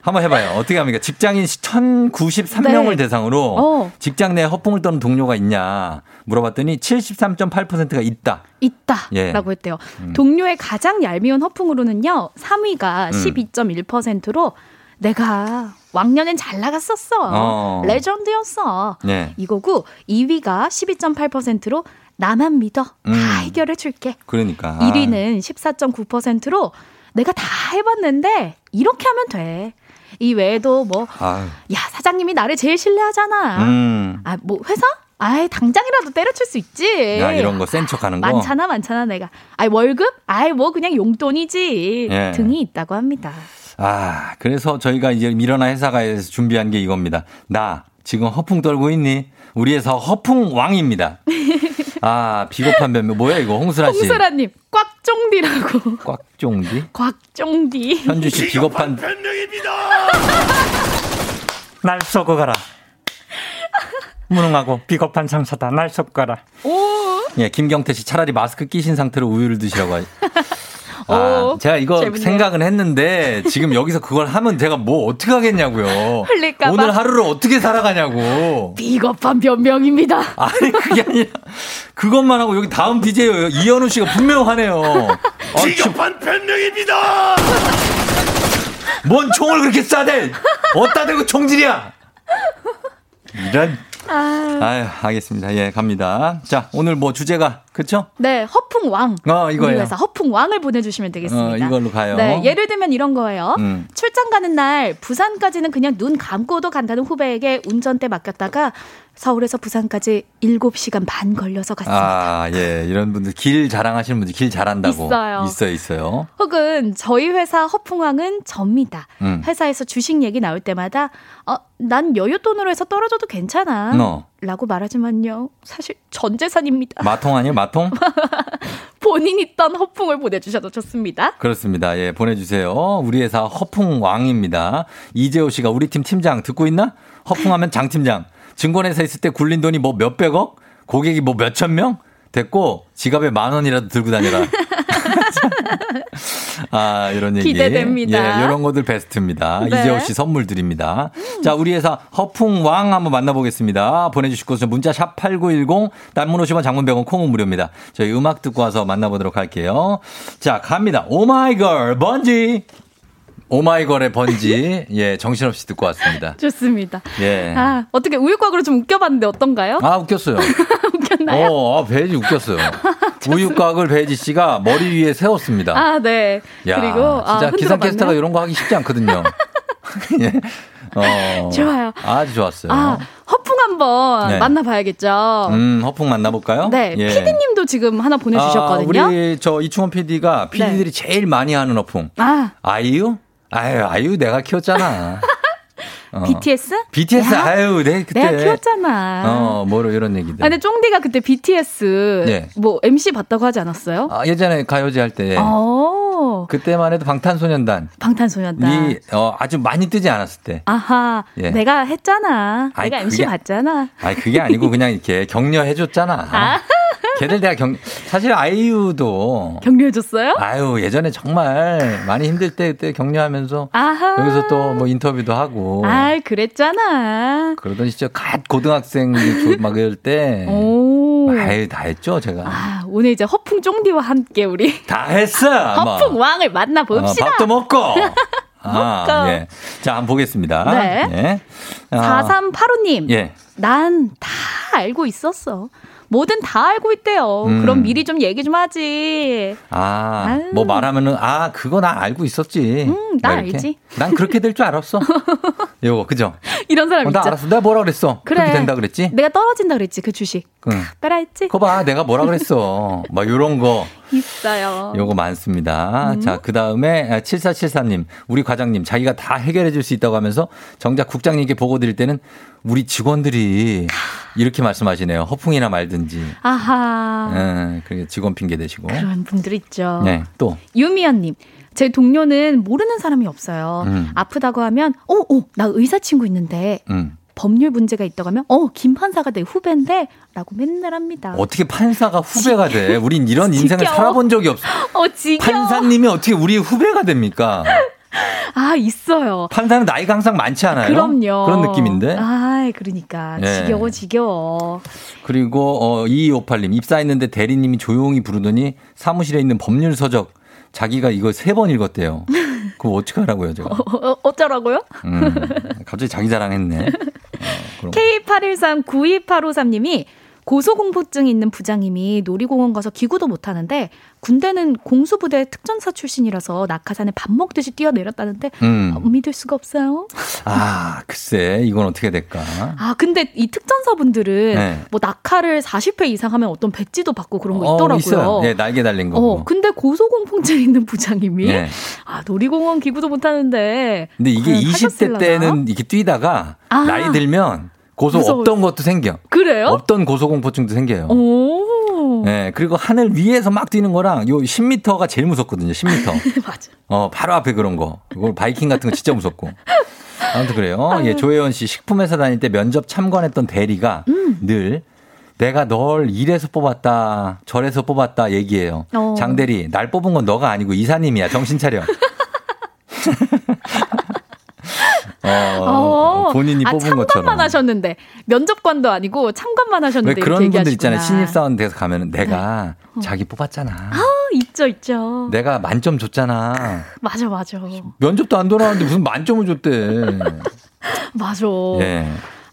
한번 해봐요. 어떻게 합니까? 직장인 1093명을 네. 대상으로 어. 직장 내에 허풍을 떠는 동료가 있냐 물어봤더니 73.8%가 있다. 있다라고 예. 했대요. 음. 동료의 가장 얄미운 허풍으로는요. 3위가 음. 12.1%로 내가 왕년엔 잘 나갔었어. 어. legend였어. 네. 이거고 2위가 12.8%로 나만 믿어. 다 음. 해결해 줄게. 그러니까. 1위는 14.9%로 내가 다 해봤는데 이렇게 하면 돼. 이 외에도 뭐, 아유. 야, 사장님이 나를 제일 신뢰하잖아. 음. 아, 뭐, 회사? 아이, 당장이라도 때려칠 수 있지. 야, 이런 거 센 척 하는 거. 많잖아, 많잖아, 내가. 아이, 월급? 아이, 뭐, 그냥 용돈이지. 예. 등이 있다고 합니다. 아, 그래서 저희가 이제 미러나 회사가에서 준비한 게 이겁니다. 나 지금 허풍 떨고 있니? 우리 회사 허풍 왕입니다. 아, 비겁한 변명. 뭐야, 이거, 홍수라 씨. 홍수라님, 꽉쫑디라고. 꽉종디? 꽉쫑디. 현주 씨 비겁한. 날 쏘고 가라. 무능하고 비겁한 상사다. 날 쏘고 가라. 오. 예, 김경태 씨 차라리 마스크 끼신 상태로 우유를 드시라고 하죠. 아, 오, 제가 이거 재밌네요. 생각은 했는데 지금 여기서 그걸 하면 제가 뭐 어떻게 하겠냐고요. 흘릴까봐. 오늘 하루를 어떻게 살아가냐고. 비겁한 변명입니다. 아니 그게 아니라 그것만 하고 여기 다음 DJ 이현우 씨가 분명 하네요. 아, 비겁한 변명입니다. 뭔 총을 그렇게 쏴대? 어디다 대고 총질이야? 이런. 아. 아유, 알겠습니다. 예, 갑니다. 자, 오늘 뭐 주제가, 그쵸? 네, 허풍 왕. 어, 이거예요. 우리 회사 허풍 왕을 보내주시면 되겠습니다. 어, 이걸로 가요. 네, 예를 들면 이런 거예요. 음. 출장 가는 날 부산까지는 그냥 눈 감고도 간다는 후배에게 운전대 맡겼다가 서울에서 부산까지 7시간 반 걸려서 갔습니다. 아, 예. 이런 분들 길 자랑하시는 분들 길 잘한다고. 있어요. 있어요, 있어요. 혹은 저희 회사 허풍왕은 접니다. 음. 회사에서 주식 얘기 나올 때마다 어, 난 여윳돈으로 해서 떨어져도 괜찮아. 너. 라고 말하지만요. 사실 전 재산입니다. 마통 아니에요, 마통? 본인이 딴 허풍을 보내주셔도 좋습니다. 그렇습니다. 예, 보내주세요. 우리 회사 허풍 왕입니다. 이재호 씨가 우리 팀 팀장 듣고 있나? 허풍하면 장 팀장. 증권회사 있을 때 굴린 돈이 뭐 몇백억? 고객이 뭐 몇천 명? 됐고 지갑에 만 원이라도 들고 다녀라. 아, 이런 얘기. 기대됩니다. 예, 이런 것들 베스트입니다. 네. 이재호 씨 선물 드립니다. 자, 우리 회사 허풍 왕 한번 만나보겠습니다. 보내주실 곳은 문자 샵 8910, 단문 50원, 장문 100원, 콩은 무료입니다. 저희 음악 듣고 와서 만나보도록 할게요. 자, 갑니다. 오마이걸, 번지. 오마이걸의 번지. 예, 정신없이 듣고 왔습니다. 좋습니다. 예. 아, 어떻게 우유곽으로 좀 웃겨봤는데 어떤가요? 아, 웃겼어요. 웃겼나요? 어, 아, 배지 웃겼어요. 우유곽을 배지 씨가 머리 위에 세웠습니다. 아, 네. 야, 그리고 아, 진짜 기상캐스터가 흔들어봤네요. 이런 거 하기 쉽지 않거든요. 예. 어, 좋아요. 아주 좋았어요. 아, 허풍 한번 네. 만나봐야겠죠. 음, 허풍 만나볼까요? 네, 예. PD님도 지금 하나 보내주셨거든요. 아, 우리 저 이충원 PD가 PD들이 제일 많이 하는 허풍. 아, 아이유? 아유, 아이유 내가 키웠잖아. 어. BTS? BTS 야, 아유, 내 그때 내가 키웠잖아. 어, 뭐로 이런 얘기들. 아, 근데 쫑디가 그때 BTS 네. 뭐 MC 봤다고 하지 않았어요? 아, 예전에 가요제 할 때. 어, 그때만 해도 방탄소년단. 방탄소년단. 이 어, 아주 많이 뜨지 않았을 때. 아하, 예. 내가 했잖아. 아이, 내가 MC 그게- 봤잖아. 아니 그게 아니고 그냥 이렇게 격려해 줬잖아. 아. 걔들 내가 경, 사실 아이유도. 격려해줬어요? 아유, 예전에 정말 많이 힘들 때 그때 격려하면서. 아하. 여기서 또 뭐 인터뷰도 하고. 아, 그랬잖아. 그러던 시절 갓 고등학생 막 이럴 때. 오. 아유, 다 했죠, 제가. 아, 오늘 이제 허풍 쫑디와 함께 우리. 다 했어! 허풍 왕을 만나 봅시다. 어, 밥도 먹고. 아. 예. 자, 한번 보겠습니다. 네. 예. 아, 4385님. 예. 난 다 알고 있었어. 뭐든 다 알고 있대요. 음. 그럼 미리 좀 얘기 좀 하지. 아, 아유. 뭐 말하면은, 아, 그거 나 알고 있었지. 음, 나. 알지. 난 그렇게 될 줄 알았어. 요거, 그죠? 이런 사람 어, 나 있죠. 알았어. 내가 뭐라 그랬어? 그래. 그렇게 된다 그랬지? 내가 떨어진다 그랬지, 그 주식. 응. 따라 했지? 그거 봐, 내가 뭐라 그랬어. 막 요런 거. 있어요. 요거 많습니다. 음. 자, 그 다음에 7473님, 우리 과장님, 자기가 다 해결해 줄 수 있다고 하면서 정작 국장님께 보고 드릴 때는 우리 직원들이 이렇게 말씀하시네요. 허풍이나 말든지. 아하. 예, 그게 직원 핑계 대시고. 그런 분들 있죠. 네, 또. 유미연님. 제 동료는 모르는 사람이 없어요. 음. 아프다고 하면, 어, 어, 나 의사 친구 있는데, 음. 법률 문제가 있다고 하면, 어, 김 판사가 내 후배인데, 라고 맨날 합니다. 어떻게 판사가 후배가 돼? 우린 이런 인생을 지겨워. 살아본 적이 없어. 어, 지겨워. 판사님이 어떻게 우리 후배가 됩니까? 아, 있어요. 판사는 나이가 항상 많지 않아요? 그럼요. 그런 느낌인데. 아, 그러니까. 네. 지겨워, 지겨워. 그리고 어 2258님 입사했는데 대리님이 조용히 부르더니 사무실에 있는 법률 서적 자기가 이거 세 번 읽었대요. 그거 어떻게 하라고요, 제가? 어, 어, 어쩌라고요? 음, 갑자기 자기 자랑했네. 그럼. K81392853님이 고소공포증 있는 부장님이 놀이공원 가서 기구도 못 하는데 군대는 공수부대 특전사 출신이라서 낙하산에 밥 먹듯이 뛰어내렸다는데 음. 어, 믿을 수가 없어요. 아, 글쎄, 이건 어떻게 될까? 아 근데 이 특전사 분들은 네. 뭐 낙하를 40회 이상 하면 어떤 배지도 받고 그런 거 어, 있더라고요. 있어요. 예, 날개 달린 거. 어, 근데 고소공포증 있는 부장님이 네. 아 놀이공원 기구도 못 하는데 근데 이게 과연 20대 하셨을라나? 때는 이렇게 뛰다가 아. 나이 들면 고소 무서워. 없던 것도 생겨. 그래요? 없던 고소공포증도 생겨요. 오. 네, 그리고 하늘 위에서 막 뛰는 거랑 요 10m가 제일 무섭거든요. 10m. 맞아. 어, 바로 앞에 그런 거. 그걸 바이킹 같은 거 진짜 무섭고. 아무튼 그래요. 예, 조혜원 씨 식품회사 다닐 때 면접 참관했던 대리가 음. 늘 내가 널 이래서 뽑았다, 저래서 뽑았다 얘기해요. 어. 장대리, 날 뽑은 건 너가 아니고 이사님이야. 정신 차려. 어, 어. 본인이 아, 뽑은 참관만 것처럼. 하셨는데 면접관도 아니고 참관만 왜 하셨는데 그런 분들. 있잖아요. 신입사원 돼서 가면은 내가 어. 자기 뽑았잖아. 아 있죠 있죠. 내가 만점 줬잖아. 맞아 맞아 면접도 안 돌아왔는데 무슨 만점을 줬대. 맞아. 예.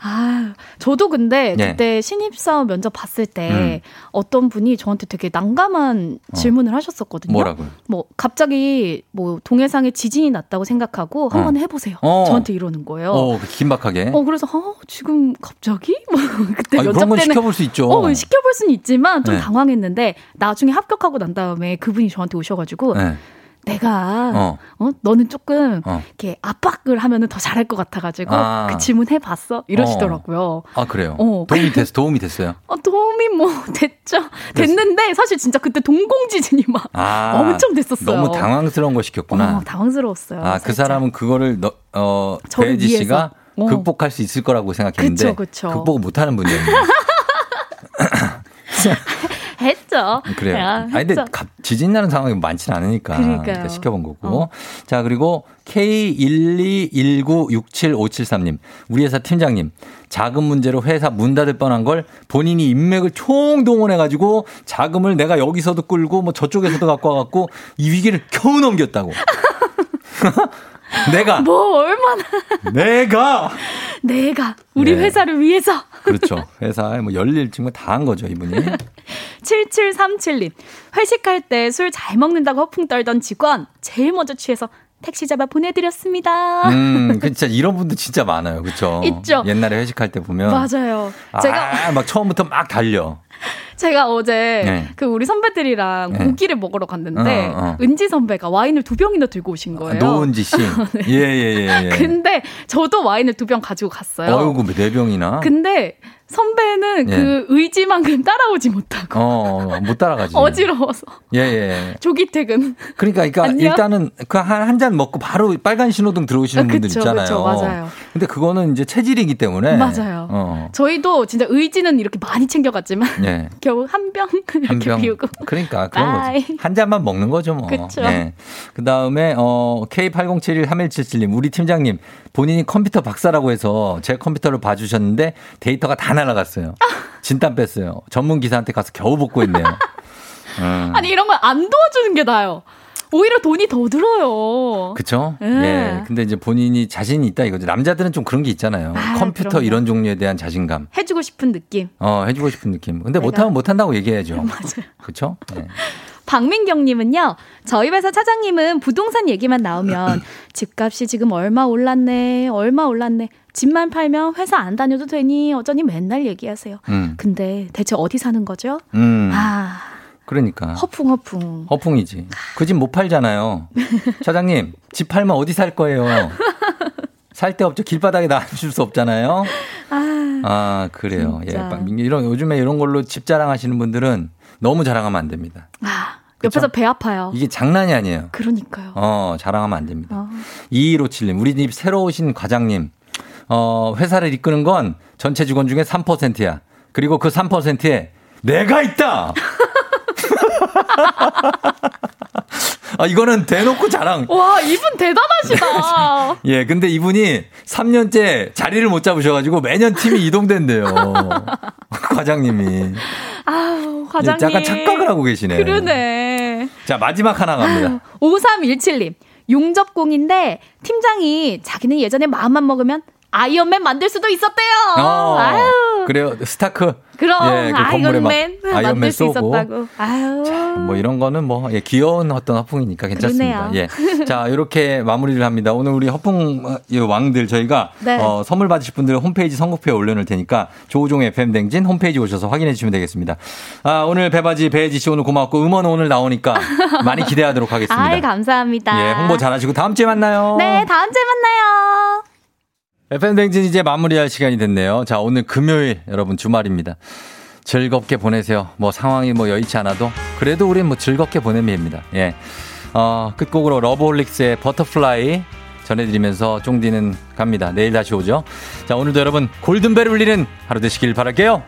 아 저도 근데 예. 그때 신입사원 면접 봤을 때 음. 어떤 분이 저한테 되게 난감한 질문을 하셨었거든요. 뭐라고요? 뭐 갑자기 뭐 동해상에 지진이 났다고 생각하고 한번 해보세요. 어. 저한테 이러는 거예요. 어, 긴박하게. 어, 그래서, 어, 지금 갑자기? 뭐, 그때 아니, 면접 그런 건 때는. 시켜볼 수 있죠. 어, 시켜볼 수는 있지만 좀 네. 당황했는데, 나중에 합격하고 난 다음에 그분이 저한테 오셔가지고, 네. 내가, 어. 어. 너는 조금, 어. 이렇게 압박을 하면은 더 잘할 것 같아가지고, 아. 그 질문 해봤어? 이러시더라고요. 아, 그래요? 어. 도움이 됐, 도움이 됐어요. 어, 도움이 뭐, 됐죠. 됐는데, 사실 진짜 그때 동공지진이 막 아. 엄청 됐었어요. 너무 당황스러운 거 시켰구나. 어, 당황스러웠어요. 아, 그 살짝. 사람은 그거를, 너, 어, 배지. 씨가 어. 극복할 수 있을 거라고 생각했는데. 그쵸, 그쵸. 극복 못 하는 분이었네요. 했죠. 그래요. 내가 아니, 근데 지진 나는 상황이 많지는 않으니까. 그러니까요. 일단 시켜본 거고. 어. 자, 그리고 K121967573님. 우리 회사 팀장님. 자금 문제로 회사 문 닫을 뻔한 걸 본인이 인맥을 총동원해가지고 자금을 내가 여기서도 끌고 뭐 저쪽에서도 갖고 와갖고 이 위기를 겨우 넘겼다고. 내가. 뭐, 얼마나. 내가. 내가 우리 네. 회사를 위해서 그렇죠. 회사에 뭐 열일 정말 다 한 거죠, 이분이. 7737님 회식할 때 술 잘 먹는다고 허풍 떨던 직원 제일 먼저 취해서 택시 잡아 보내드렸습니다. 음, 그 진짜 이런 분들 진짜 많아요. 그렇죠? 있죠. 옛날에 회식할 때 보면 맞아요. 제가 아, 막 처음부터 막 달려. 제가 어제 네. 그 우리 선배들이랑 네. 고기를 먹으러 갔는데 어, 어. 은지 선배가 와인을 두 병이나 들고 오신 거예요. 노은지 씨. 네. 예, 예, 예. 예. 근데 저도 와인을 두 병 가지고 갔어요. 어이구, 네 병이나. 근데 선배는 예. 그 의지만큼 따라오지 못하고 어, 못 따라가지. 어지러워서 예, 예. 조기 퇴근. 그러니까, 그러니까 안녕? 일단은 그 한 한 잔 먹고 바로 빨간 신호등 들어오시는 아, 분들 그쵸, 있잖아요. 그쵸, 맞아요. 근데 그거는 이제 체질이기 때문에. 맞아요. 어. 저희도 진짜 의지는 이렇게 많이 챙겨갔지만 예. 겨우 한병 한 이렇게 병. 비우고 그러니까 그런 바이. 거지. 한 잔만 먹는 거죠, 뭐. 그쵸. 그 다음에, 어, K80713177님, 우리 팀장님, 본인이 컴퓨터 박사라고 해서 제 컴퓨터를 봐 주셨는데 데이터가 다 날아갔어요. 진땀 뺐어요. 전문 기사한테 가서 겨우 복구했네요. 음. 아니 이런 걸 안 도와주는 게 나아요. 오히려 돈이 더 들어요. 그쵸? 예. 예. 근데 이제 본인이 자신이 있다 이거죠. 남자들은 좀 그런 게 있잖아요. 아, 컴퓨터 그럼요. 이런 종류에 대한 자신감. 해주고 싶은 느낌. 어, 해주고 싶은 느낌. 근데 내가- 못하면 못한다고 얘기해야죠. 맞아요. 그쵸? 예. 박민경님은요, 저희 회사 차장님은 부동산 얘기만 나오면 집값이 지금 얼마 올랐네, 얼마 올랐네. 집만 팔면 회사 안 다녀도 되니 어쩌니 맨날 얘기하세요. 음. 근데 대체 어디 사는 거죠? 음. 아, 그러니까. 허풍 허풍. 허풍이지. 그 집 못 팔잖아요. 차장님, 집 팔면 어디 살 거예요? 살 데 없죠. 길바닥에 놔줄 수 없잖아요. 아, 아, 그래요. 예. 진짜. 막 이런, 요즘에 이런 걸로 집 자랑하시는 분들은 너무 자랑하면 안 됩니다. 아 그쵸? 옆에서 배 아파요. 이게 장난이 아니에요. 그러니까요. 어, 자랑하면 안 됩니다. 어. 2157님, 우리 집 새로 오신 과장님. 어, 회사를 이끄는 건 전체 직원 중에 3%야. 그리고 그 3%에 내가 있다! 아, 이거는 대놓고 자랑. 와, 이분 대단하시다. 예, 근데 이분이 3년째 자리를 못 잡으셔가지고 매년 팀이 이동된대요. 과장님이. 아우, 과장님. 약간 착각을 하고 계시네. 그러네. 자, 마지막 하나 갑니다. 5317님. 용접공인데 팀장이 자기는 예전에 마음만 먹으면 아이언맨 만들 수도 있었대요. 어, 아유. 그래요. 스타크. 그럼 예, 그 아이언맨 아이언맨 만들 수 쏘고. 있었다고. 아유. 뭐 이런 거는 뭐 예, 귀여운 어떤 허풍이니까 괜찮습니다. 그러네요. 예. 자, 이렇게 마무리를 합니다. 오늘 우리 허풍 왕들 저희가 네. 어, 선물 받으실 분들 홈페이지 선곡표에 올려 놓을 테니까 조우종 FM 댕진 홈페이지 오셔서 확인해 주시면 되겠습니다. 아, 오늘 배바지 배혜지 씨 오늘 고맙고 음원 오늘 나오니까 많이 기대하도록 하겠습니다. 아이, 감사합니다. 예, 홍보 잘하시고 다음 주에 만나요. 네, 다음 주에 만나요. FM 댕진 이제 마무리할 시간이 됐네요. 자, 오늘 금요일 여러분 주말입니다. 즐겁게 보내세요. 뭐 상황이 뭐 여의치 않아도 그래도 우린 뭐 즐겁게 보내면 됩니다. 예. 어, 끝곡으로 러브홀릭스의 버터플라이 전해드리면서 쫑디는 갑니다. 내일 다시 오죠. 자, 오늘도 여러분 골든벨 울리는 하루 되시길 바랄게요.